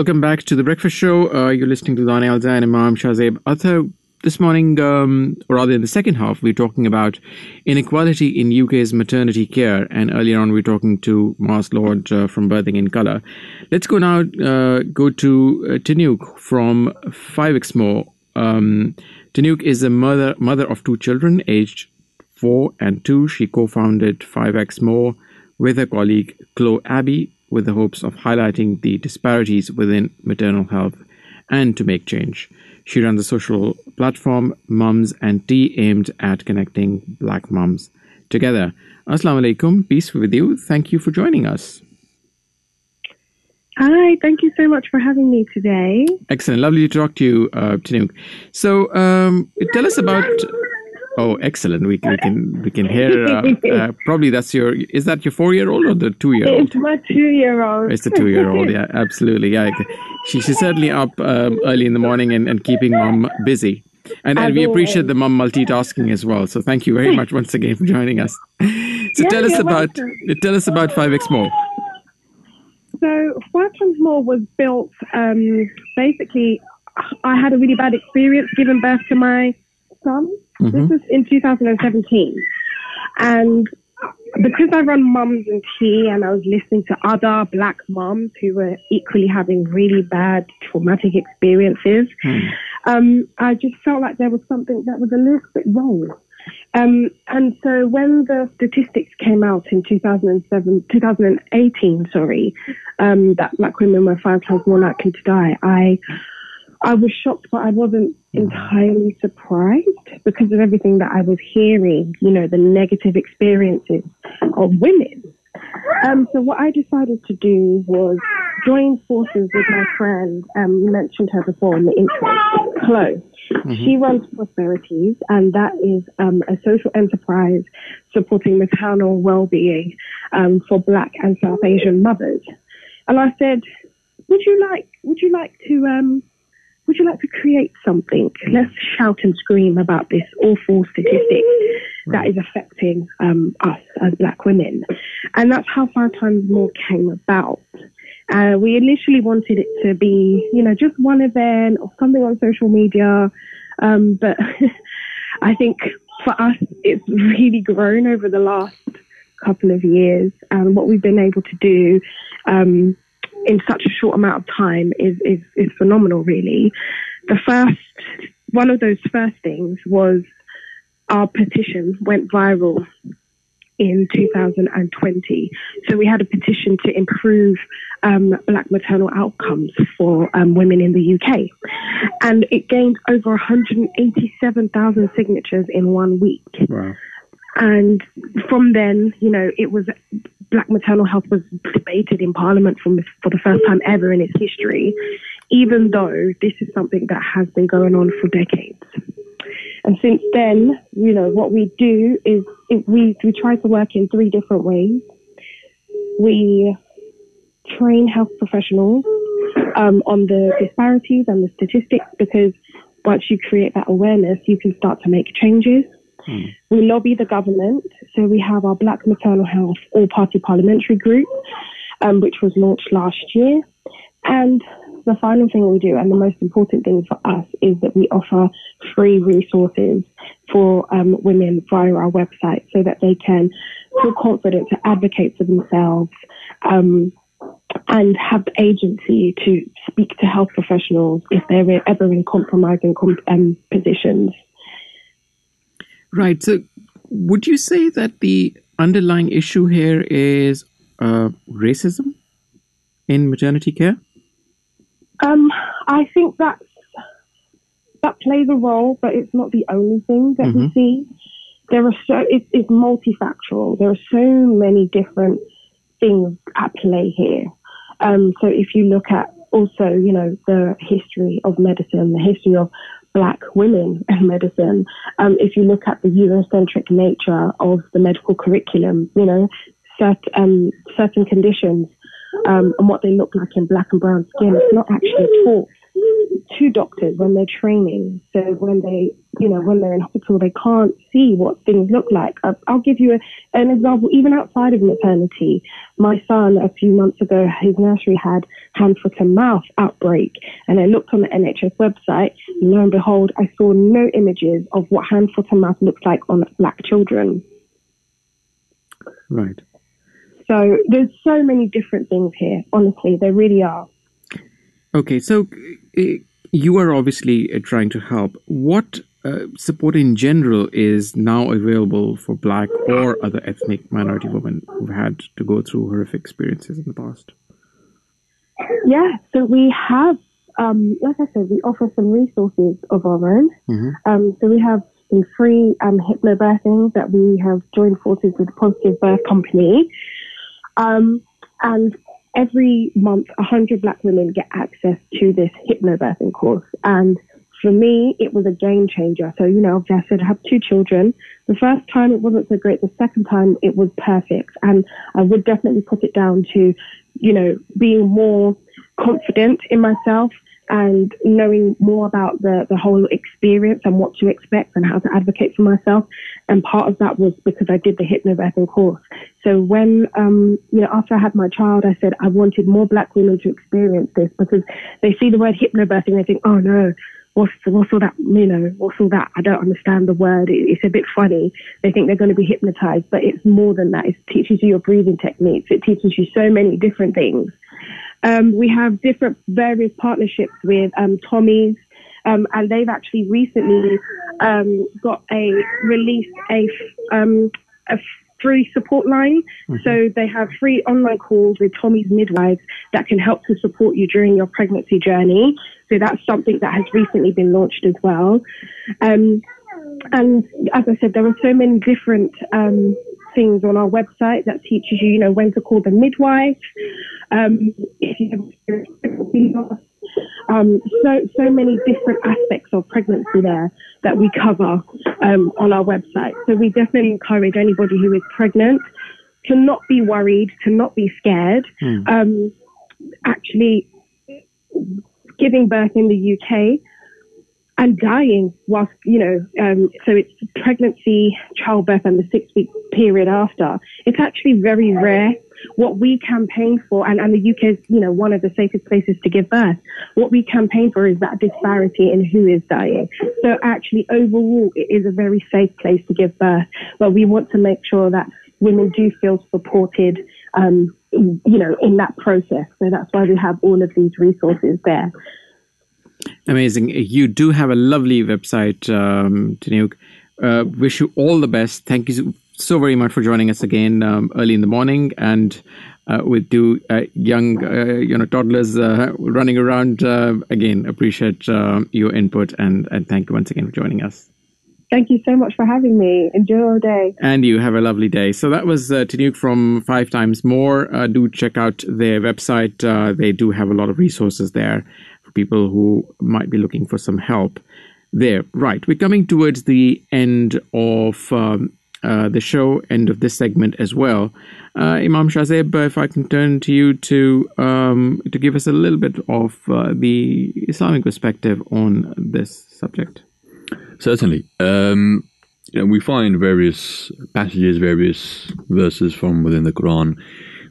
Welcome back to the Breakfast Show. Uh, you're listening to Dani Alza and Imam Shazib Athar. This morning, um, or rather in the second half, we're talking about inequality in UK's maternity care, and earlier on, we we're talking to Mars Lord uh, from Birthing in Colour. Let's go now. Uh, go to uh, Tinuke from Five X More. Um, Tinuke is a mother mother of two children, aged four and two. She co-founded Five X More with her colleague Chloe Abbey, with the hopes of highlighting the disparities within maternal health and to make change. She runs a social platform, Mums and Tea, aimed at connecting black mums together. Assalamu alaikum, peace be with you. Thank you for joining us. Hi, thank you so much for having me today. Excellent, lovely to talk to you, uh, Tinuke. So, um, tell us about. Oh, excellent! We can we can, we can hear. Uh, uh, probably that's your. Is that your four-year-old or the two-year-old? It's my two-year-old. It's the two-year-old. Yeah, absolutely. Yeah, she, she's certainly up um, early in the morning and, and keeping mom busy. And, and we appreciate the mom multitasking as well. So thank you very much once again for joining us. So Yeah, tell us about welcome. tell us about Five X More. So Five Times More was built. Um, basically, I had a really bad experience giving birth to my son. Mhm. This was in 2017, and because I run Mums and Tea, and I was listening to other Black mums who were equally having really bad traumatic experiences, um, I just felt like there was something that was a little bit wrong. Um, and so when the statistics came out in 2007, 2018, sorry, um, that black women were five times more likely to die, I, I was shocked, but I wasn't entirely surprised because of everything that I was hearing, you know, the negative experiences of women. Um, so what I decided to do was join forces with my friend. Um, you mentioned her before in the intro, Chloe. She runs Prosperities, and that is um, a social enterprise supporting maternal well-being um, for Black and South Asian mothers. And I said, "Would you like? Would you like to? Would you like to create something? Let's shout and scream about this awful statistic that is affecting um, us as Black women." And that's how Five Times More came about. Uh, we initially wanted it to be, you know, just one event or something on social media. Um, but I think for us, it's really grown over the last couple of years. And what we've been able to do um, in such a short amount of time is, is, is phenomenal, really. The first, one of those first things was our petition went viral in 2020. So we had a petition to improve um, black maternal outcomes for um, women in the UK. And it gained over 187,000 signatures in one week. Wow. And from then, you know, it was black maternal health was debated in Parliament from, for the first time ever in its history, even though this is something that has been going on for decades. And since then, you know, what we do is we, we try to work in three different ways. We train health professionals um, on the disparities and the statistics because once you create that awareness, you can start to make changes. We lobby the government. So we have our Black Maternal Health All Party Parliamentary Group, um, which was launched last year. And the final thing we do, and the most important thing for us, is that we offer free resources for um, women via our website so that they can feel confident to advocate for themselves um, and have the agency to speak to health professionals if they're ever in compromising com- um, positions. Right. So, would you say that the underlying issue here is uh, racism in maternity care? Um, I think that that plays a role, but it's not the only thing that we Mhm. see. There are so it, it's multifactorial. There are so many different things at play here. Um, so if you look at also, you know, the history of medicine, the history of black women and medicine, um, if you look at the Eurocentric nature of the medical curriculum, you know, cert, um, certain conditions um, and what they look like in black and brown skin, it's not actually taught to doctors when they're training. So when they, you know, when they're in hospital, they can't see what things look like. I- I'll give you a, an example, even outside of maternity. My son, a few months ago, his nursery had hand, foot, and mouth outbreak. And I looked on the NHS website, and lo and behold, I saw no images of what hand, foot, and mouth looks like on black children. Right. So there's so many different things here, honestly, there really are. Okay, so uh, you are obviously uh, trying to help. What uh, support in general is now available for Black or other ethnic minority women who've had to go through horrific experiences in the past? Yeah, so we have, um, like I said, we offer some resources of our own. Mhm. Um, so we have some free um, hypnobirthing that we have joined forces with the Positive Birth Company. Um, and every month, 100 black women get access to this hypnobirthing course. And for me, it was a game changer. So, you know, obviously I said I have two children. The first time it wasn't so great. The second time it was perfect. And I would definitely put it down to, you know, being more confident in myself and knowing more about the, the whole experience and what to expect and how to advocate for myself. And part of that was because I did the hypnobirthing course. So when, um, you know, after I had my child, I said I wanted more black women to experience this because they see the word hypnobirthing, they think, oh no, what's, what's all that, you know, what's all that? I don't understand the word. It, it's a bit funny. They think they're going to be hypnotized, but it's more than that. It teaches you your breathing techniques. It teaches you so many different things. Um, we have different various partnerships with um, Tommy's, um, and they've actually recently um, got a released a um, a free support line. So they have free online calls with Tommy's midwives that can help to support you during your pregnancy journey. So that's something that has recently been launched as well. Um, and as I said, there are so many different um, things on our website that teaches you, you know, when to call the midwife. Um, if you have pregnancy loss, um, so so many different aspects of pregnancy there that we cover um, on our website. So we definitely encourage anybody who is pregnant to not be worried, to not be scared. Um, actually, giving birth in the UK and dying whilst, you know, um, so it's pregnancy, childbirth, and the six week period after. It's actually very rare. what we campaign for, and, and the UK is, you know, one of the safest places to give birth. What we campaign for is that disparity in who is dying. So actually, overall, it is a very safe place to give birth, but we want to make sure that women do feel supported, um, you know, in that process. So that's why we have all of these resources there. Amazing. You do have a lovely website, um, Tinuke. Uh, wish you all the best. Thank you so very much for joining us again um, early in the morning and uh, with two uh, young, uh, you know, toddlers uh, running around. Uh, again, appreciate your input and, and thank you once again for joining us. Thank you so much for having me. Enjoy your day. And you have a lovely day. So that was uh, Tinuke from Five Times More. Uh, do check out their website. Uh, they do have a lot of resources there people who might be looking for some help there. Right. We're coming towards the end of um, uh, the show, end of this segment as well. Uh, Imam Shazeb, if I can turn to you to um, to give us a little bit of uh, the Islamic perspective on this subject. Certainly. Um, you know, we find various passages, various verses from within the Quran,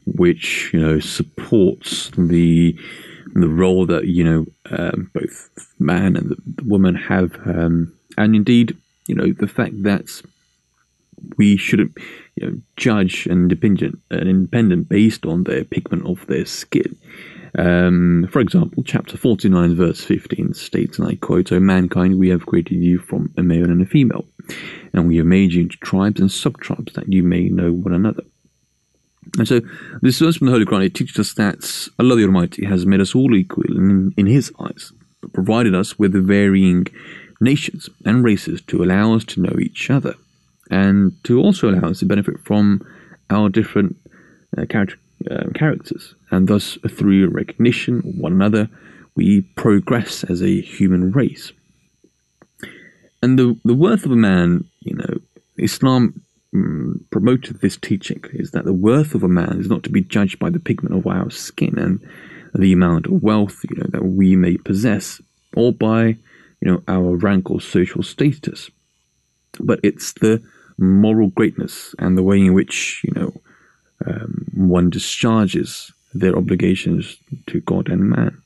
which you know supports the the role that you know um, both man and the, the woman have, um, and indeed, you know, the fact that we shouldn't you know, judge an independent, an independent based on their pigment of their skin. Um, for example, chapter 49, verse 15 states, and I quote, O mankind, we have created you from a male and a female, and we have made you into tribes and sub-tribes that you may know one another. And so, this verse from the Holy Quran, it teaches us that Allah the Almighty has made us all equal in, in His eyes, but provided us with varying nations and races to allow us to know each other, and to also allow us to benefit from our different uh, character, uh, characters, and thus through recognition of one another, we progress as a human race. And the, the worth of a man, you know, Islam um, promoted this teaching is that the worth of a man is not to be judged by the pigment of our skin and the amount of wealth, you know, that we may possess, or by, you know, our rank or social status. But it's the moral greatness and the way in which, you know, um, one discharges their obligations to God and man.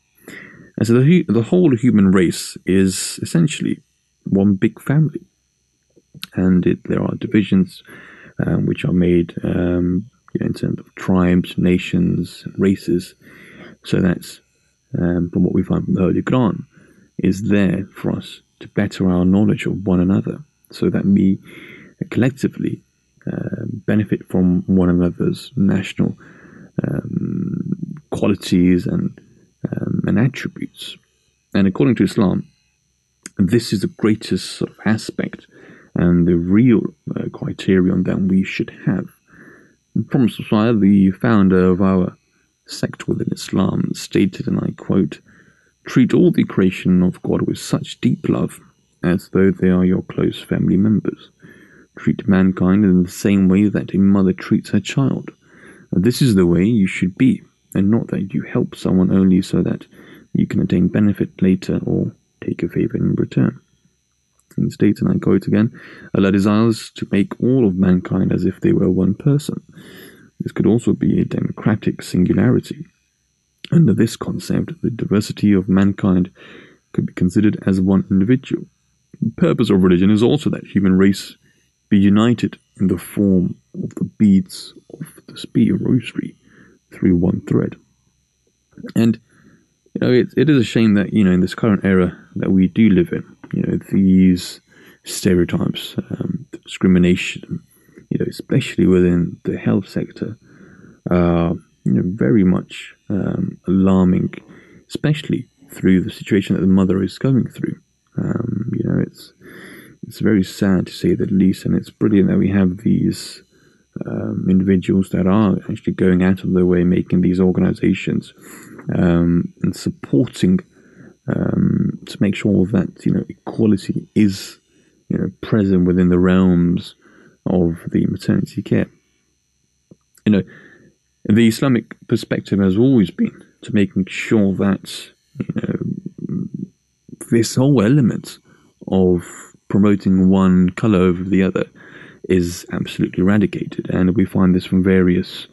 And so the, the whole human race is essentially one big family. And it, there are divisions um, which are made um, in terms of tribes, nations, races. So that's um, from what we find from the Holy Quran is there for us to better our knowledge of one another so that we collectively uh, benefit from one another's national um, qualities and um, and attributes. And according to Islam, this is the greatest sort of aspect and the real uh, criterion that we should have. Promise Messiah, the founder of our sect within Islam, stated, and I quote, Treat all the creation of God with such deep love as though they are your close family members. Treat mankind in the same way that a mother treats her child. This is the way you should be, and not that you help someone only so that you can attain benefit later or take a favor in return. In states, and I quote again, Allah desires to make all of mankind as if they were one person. This could also be a democratic singularity. Under this concept, the diversity of mankind could be considered as one individual. The purpose of religion is also that human race be united in the form of the beads of the spear rosary through one thread. And you know, it, it is a shame that you know in this current era that we do live in, you know, these stereotypes, um, discrimination, you know, especially within the health sector, are you know very much um, alarming, especially through the situation that the mother is going through. Um, you know, it's it's very sad to say the least, and it's brilliant that we have these um, individuals that are actually going out of their way, making these organizations um, and supporting um, to make sure that you know equality is you know present within the realms of the maternity care. You know, the Islamic perspective has always been to making sure that you know this whole element of promoting one color over the other is absolutely eradicated. And we find this from various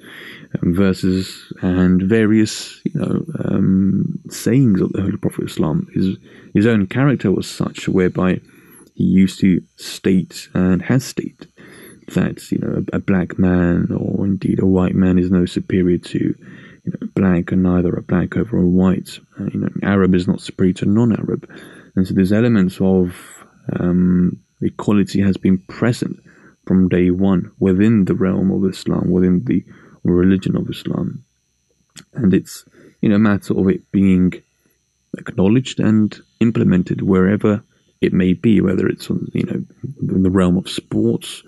verses and various you know um, sayings of the Holy Prophet of Islam. His his own character was such whereby he used to state and has stated that you know a, a black man or indeed a white man is no superior to you know black and neither a black over a white. Uh, you know Arab is not superior to non-Arab, and so there's elements of um, equality has been present from day one within the realm of Islam, within the religion of Islam. And it's you know a matter of it being acknowledged and implemented wherever it may be, whether it's you know in the realm of sports,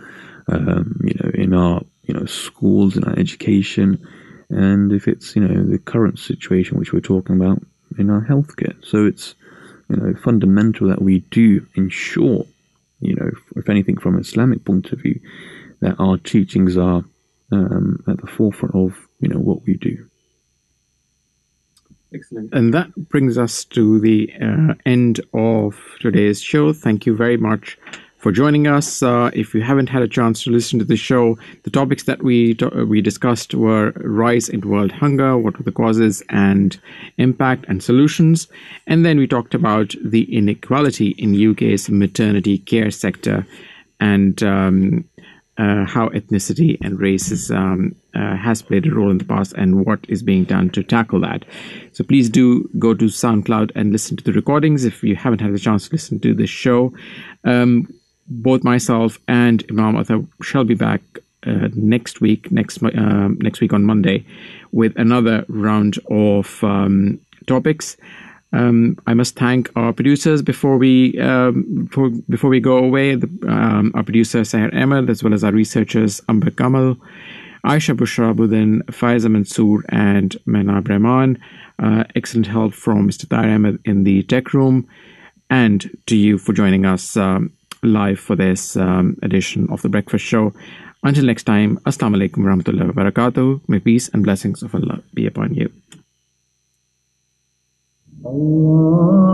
um, you know in our you know schools and our education, and if it's you know the current situation which we're talking about in our healthcare. So it's you know fundamental that we do ensure you know, if anything, from an Islamic point of view, that our teachings are um, at the forefront of you know what we do. Excellent. And that brings us to the uh, end of today's show. Thank you very much for joining us. Uh, if you haven't had a chance to listen to the show, the topics that we we discussed were rise in world hunger, what were the causes and impact and solutions, and then we talked about the inequality in UK's maternity care sector and um, uh, how ethnicity and racism uh, has played a role in the past and what is being done to tackle that. So please do go to SoundCloud and listen to the recordings if you haven't had the chance to listen to this show. Um, both myself and Imam Athar shall be back uh, next week, next uh, next week on Monday, with another round of um, topics. Um, I must thank our producers before we um, before, before we go away. The, um, our producer Sahir Ahmed, as well as our researchers Amber Kamal, Aisha Bushra Budin, Faiza Mansoor, and Menab Rahman. Uh, excellent help from Mr. Tahir Ahmed in the tech room, and to you for joining us. Um, live for this um, edition of The Breakfast Show. Until next time, Assalamu alaikum warahmatullahi wabarakatuh. May peace and blessings of Allah be upon you. Allah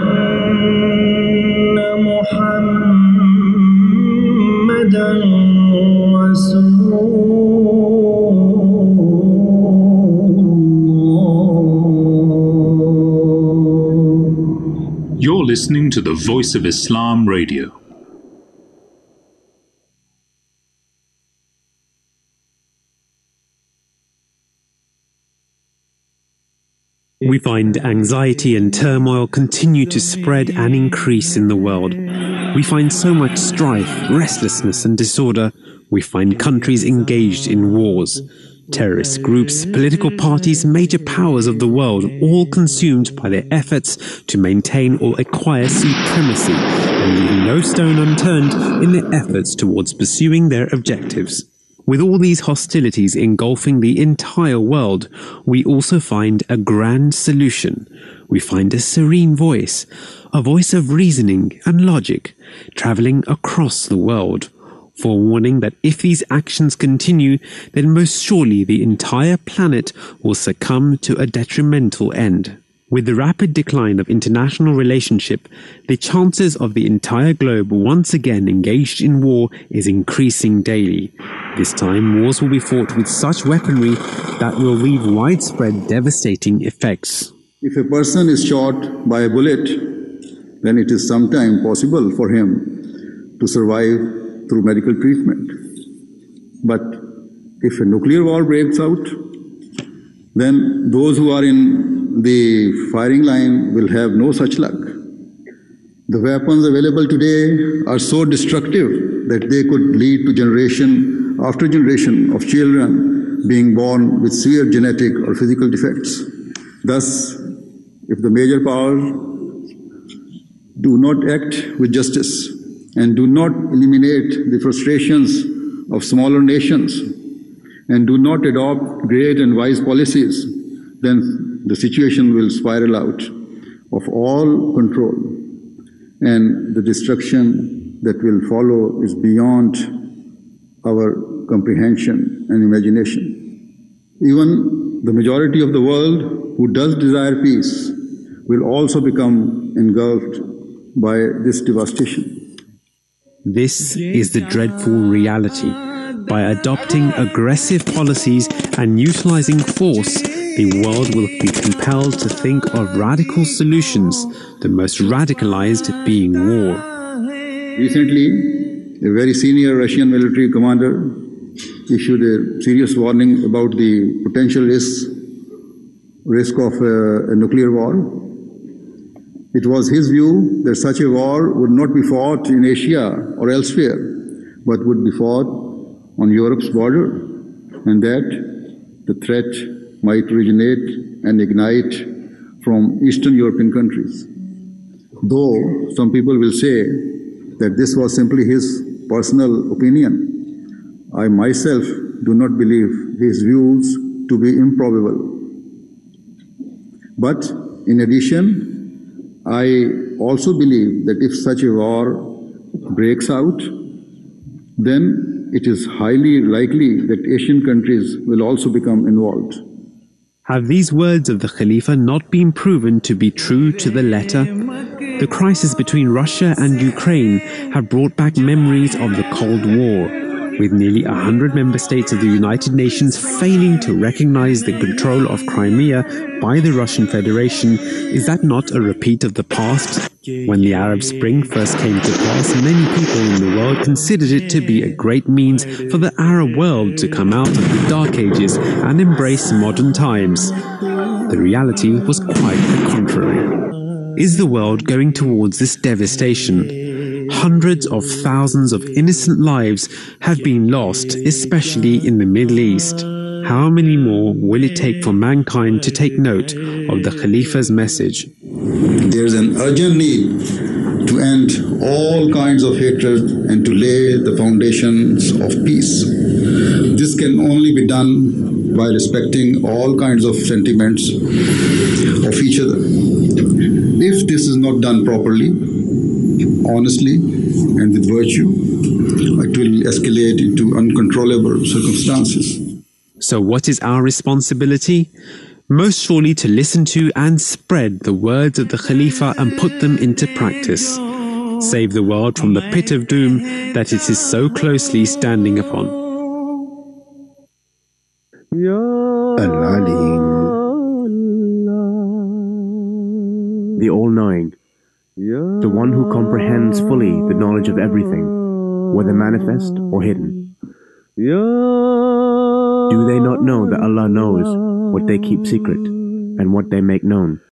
to the Voice of Islam Radio. We find anxiety and turmoil continue to spread and increase in the world. We find so much strife, restlessness, and disorder. We find countries engaged in wars. Terrorist groups, political parties, major powers of the world, all consumed by their efforts to maintain or acquire supremacy, and leaving no stone unturned in their efforts towards pursuing their objectives. With all these hostilities engulfing the entire world, we also find a grand solution. We find a serene voice, a voice of reasoning and logic, traveling across the world, forewarning that if these actions continue, then most surely the entire planet will succumb to a detrimental end. With the rapid decline of international relationship, the chances of the entire globe once again engaged in war is increasing daily. This time, wars will be fought with such weaponry that will leave widespread devastating effects. If a person is shot by a bullet, then it is sometime possible for him to survive through medical treatment. But if a nuclear war breaks out, then those who are in the firing line will have no such luck. The weapons available today are so destructive that they could lead to generation after generation of children being born with severe genetic or physical defects. Thus, if the major powers do not act with justice and do not eliminate the frustrations of smaller nations and do not adopt great and wise policies, then the situation will spiral out of all control and the destruction that will follow is beyond our comprehension and imagination. Even the majority of the world who does desire peace will also become engulfed by this devastation. This is the dreadful reality. By adopting aggressive policies and utilizing force, the world will be compelled to think of radical solutions, the most radicalized being war. Recently, a very senior Russian military commander issued a serious warning about the potential risk, risk of a, a nuclear war. It was his view that such a war would not be fought in Asia or elsewhere, but would be fought on Europe's border, and that the threat might originate and ignite from Eastern European countries. Though some people will say that this was simply his personal opinion, I myself do not believe his views to be improbable. But in addition, I also believe that if such a war breaks out, then it is highly likely that Asian countries will also become involved. Have these words of the Khalifa not been proven to be true to the letter? The crisis between Russia and Ukraine have brought back memories of the Cold War, with nearly 100 member states of the United Nations failing to recognize the control of Crimea by the Russian Federation. Is that not a repeat of the past? When the Arab Spring first came to pass, many people in the world considered it to be a great means for the Arab world to come out of the Dark Ages and embrace modern times. The reality was quite the contrary. Is the world going towards this devastation? Hundreds of thousands of innocent lives have been lost, especially in the Middle East. How many more will it take for mankind to take note of the Khalifa's message? There's an urgent need to end all kinds of hatred and to lay the foundations of peace. This can only be done by respecting all kinds of sentiments of each other. If this is not done properly, honestly, and with virtue, it will escalate into uncontrollable circumstances. So, what is our responsibility? Most surely to listen to and spread the words of the Khalifa and put them into practice. Save the world from the pit of doom that it is so closely standing upon. Al-Alim, the All-Knowing, the one who comprehends fully the knowledge of everything, whether manifest or hidden. Do they not know that Allah knows what they keep secret and what they make known?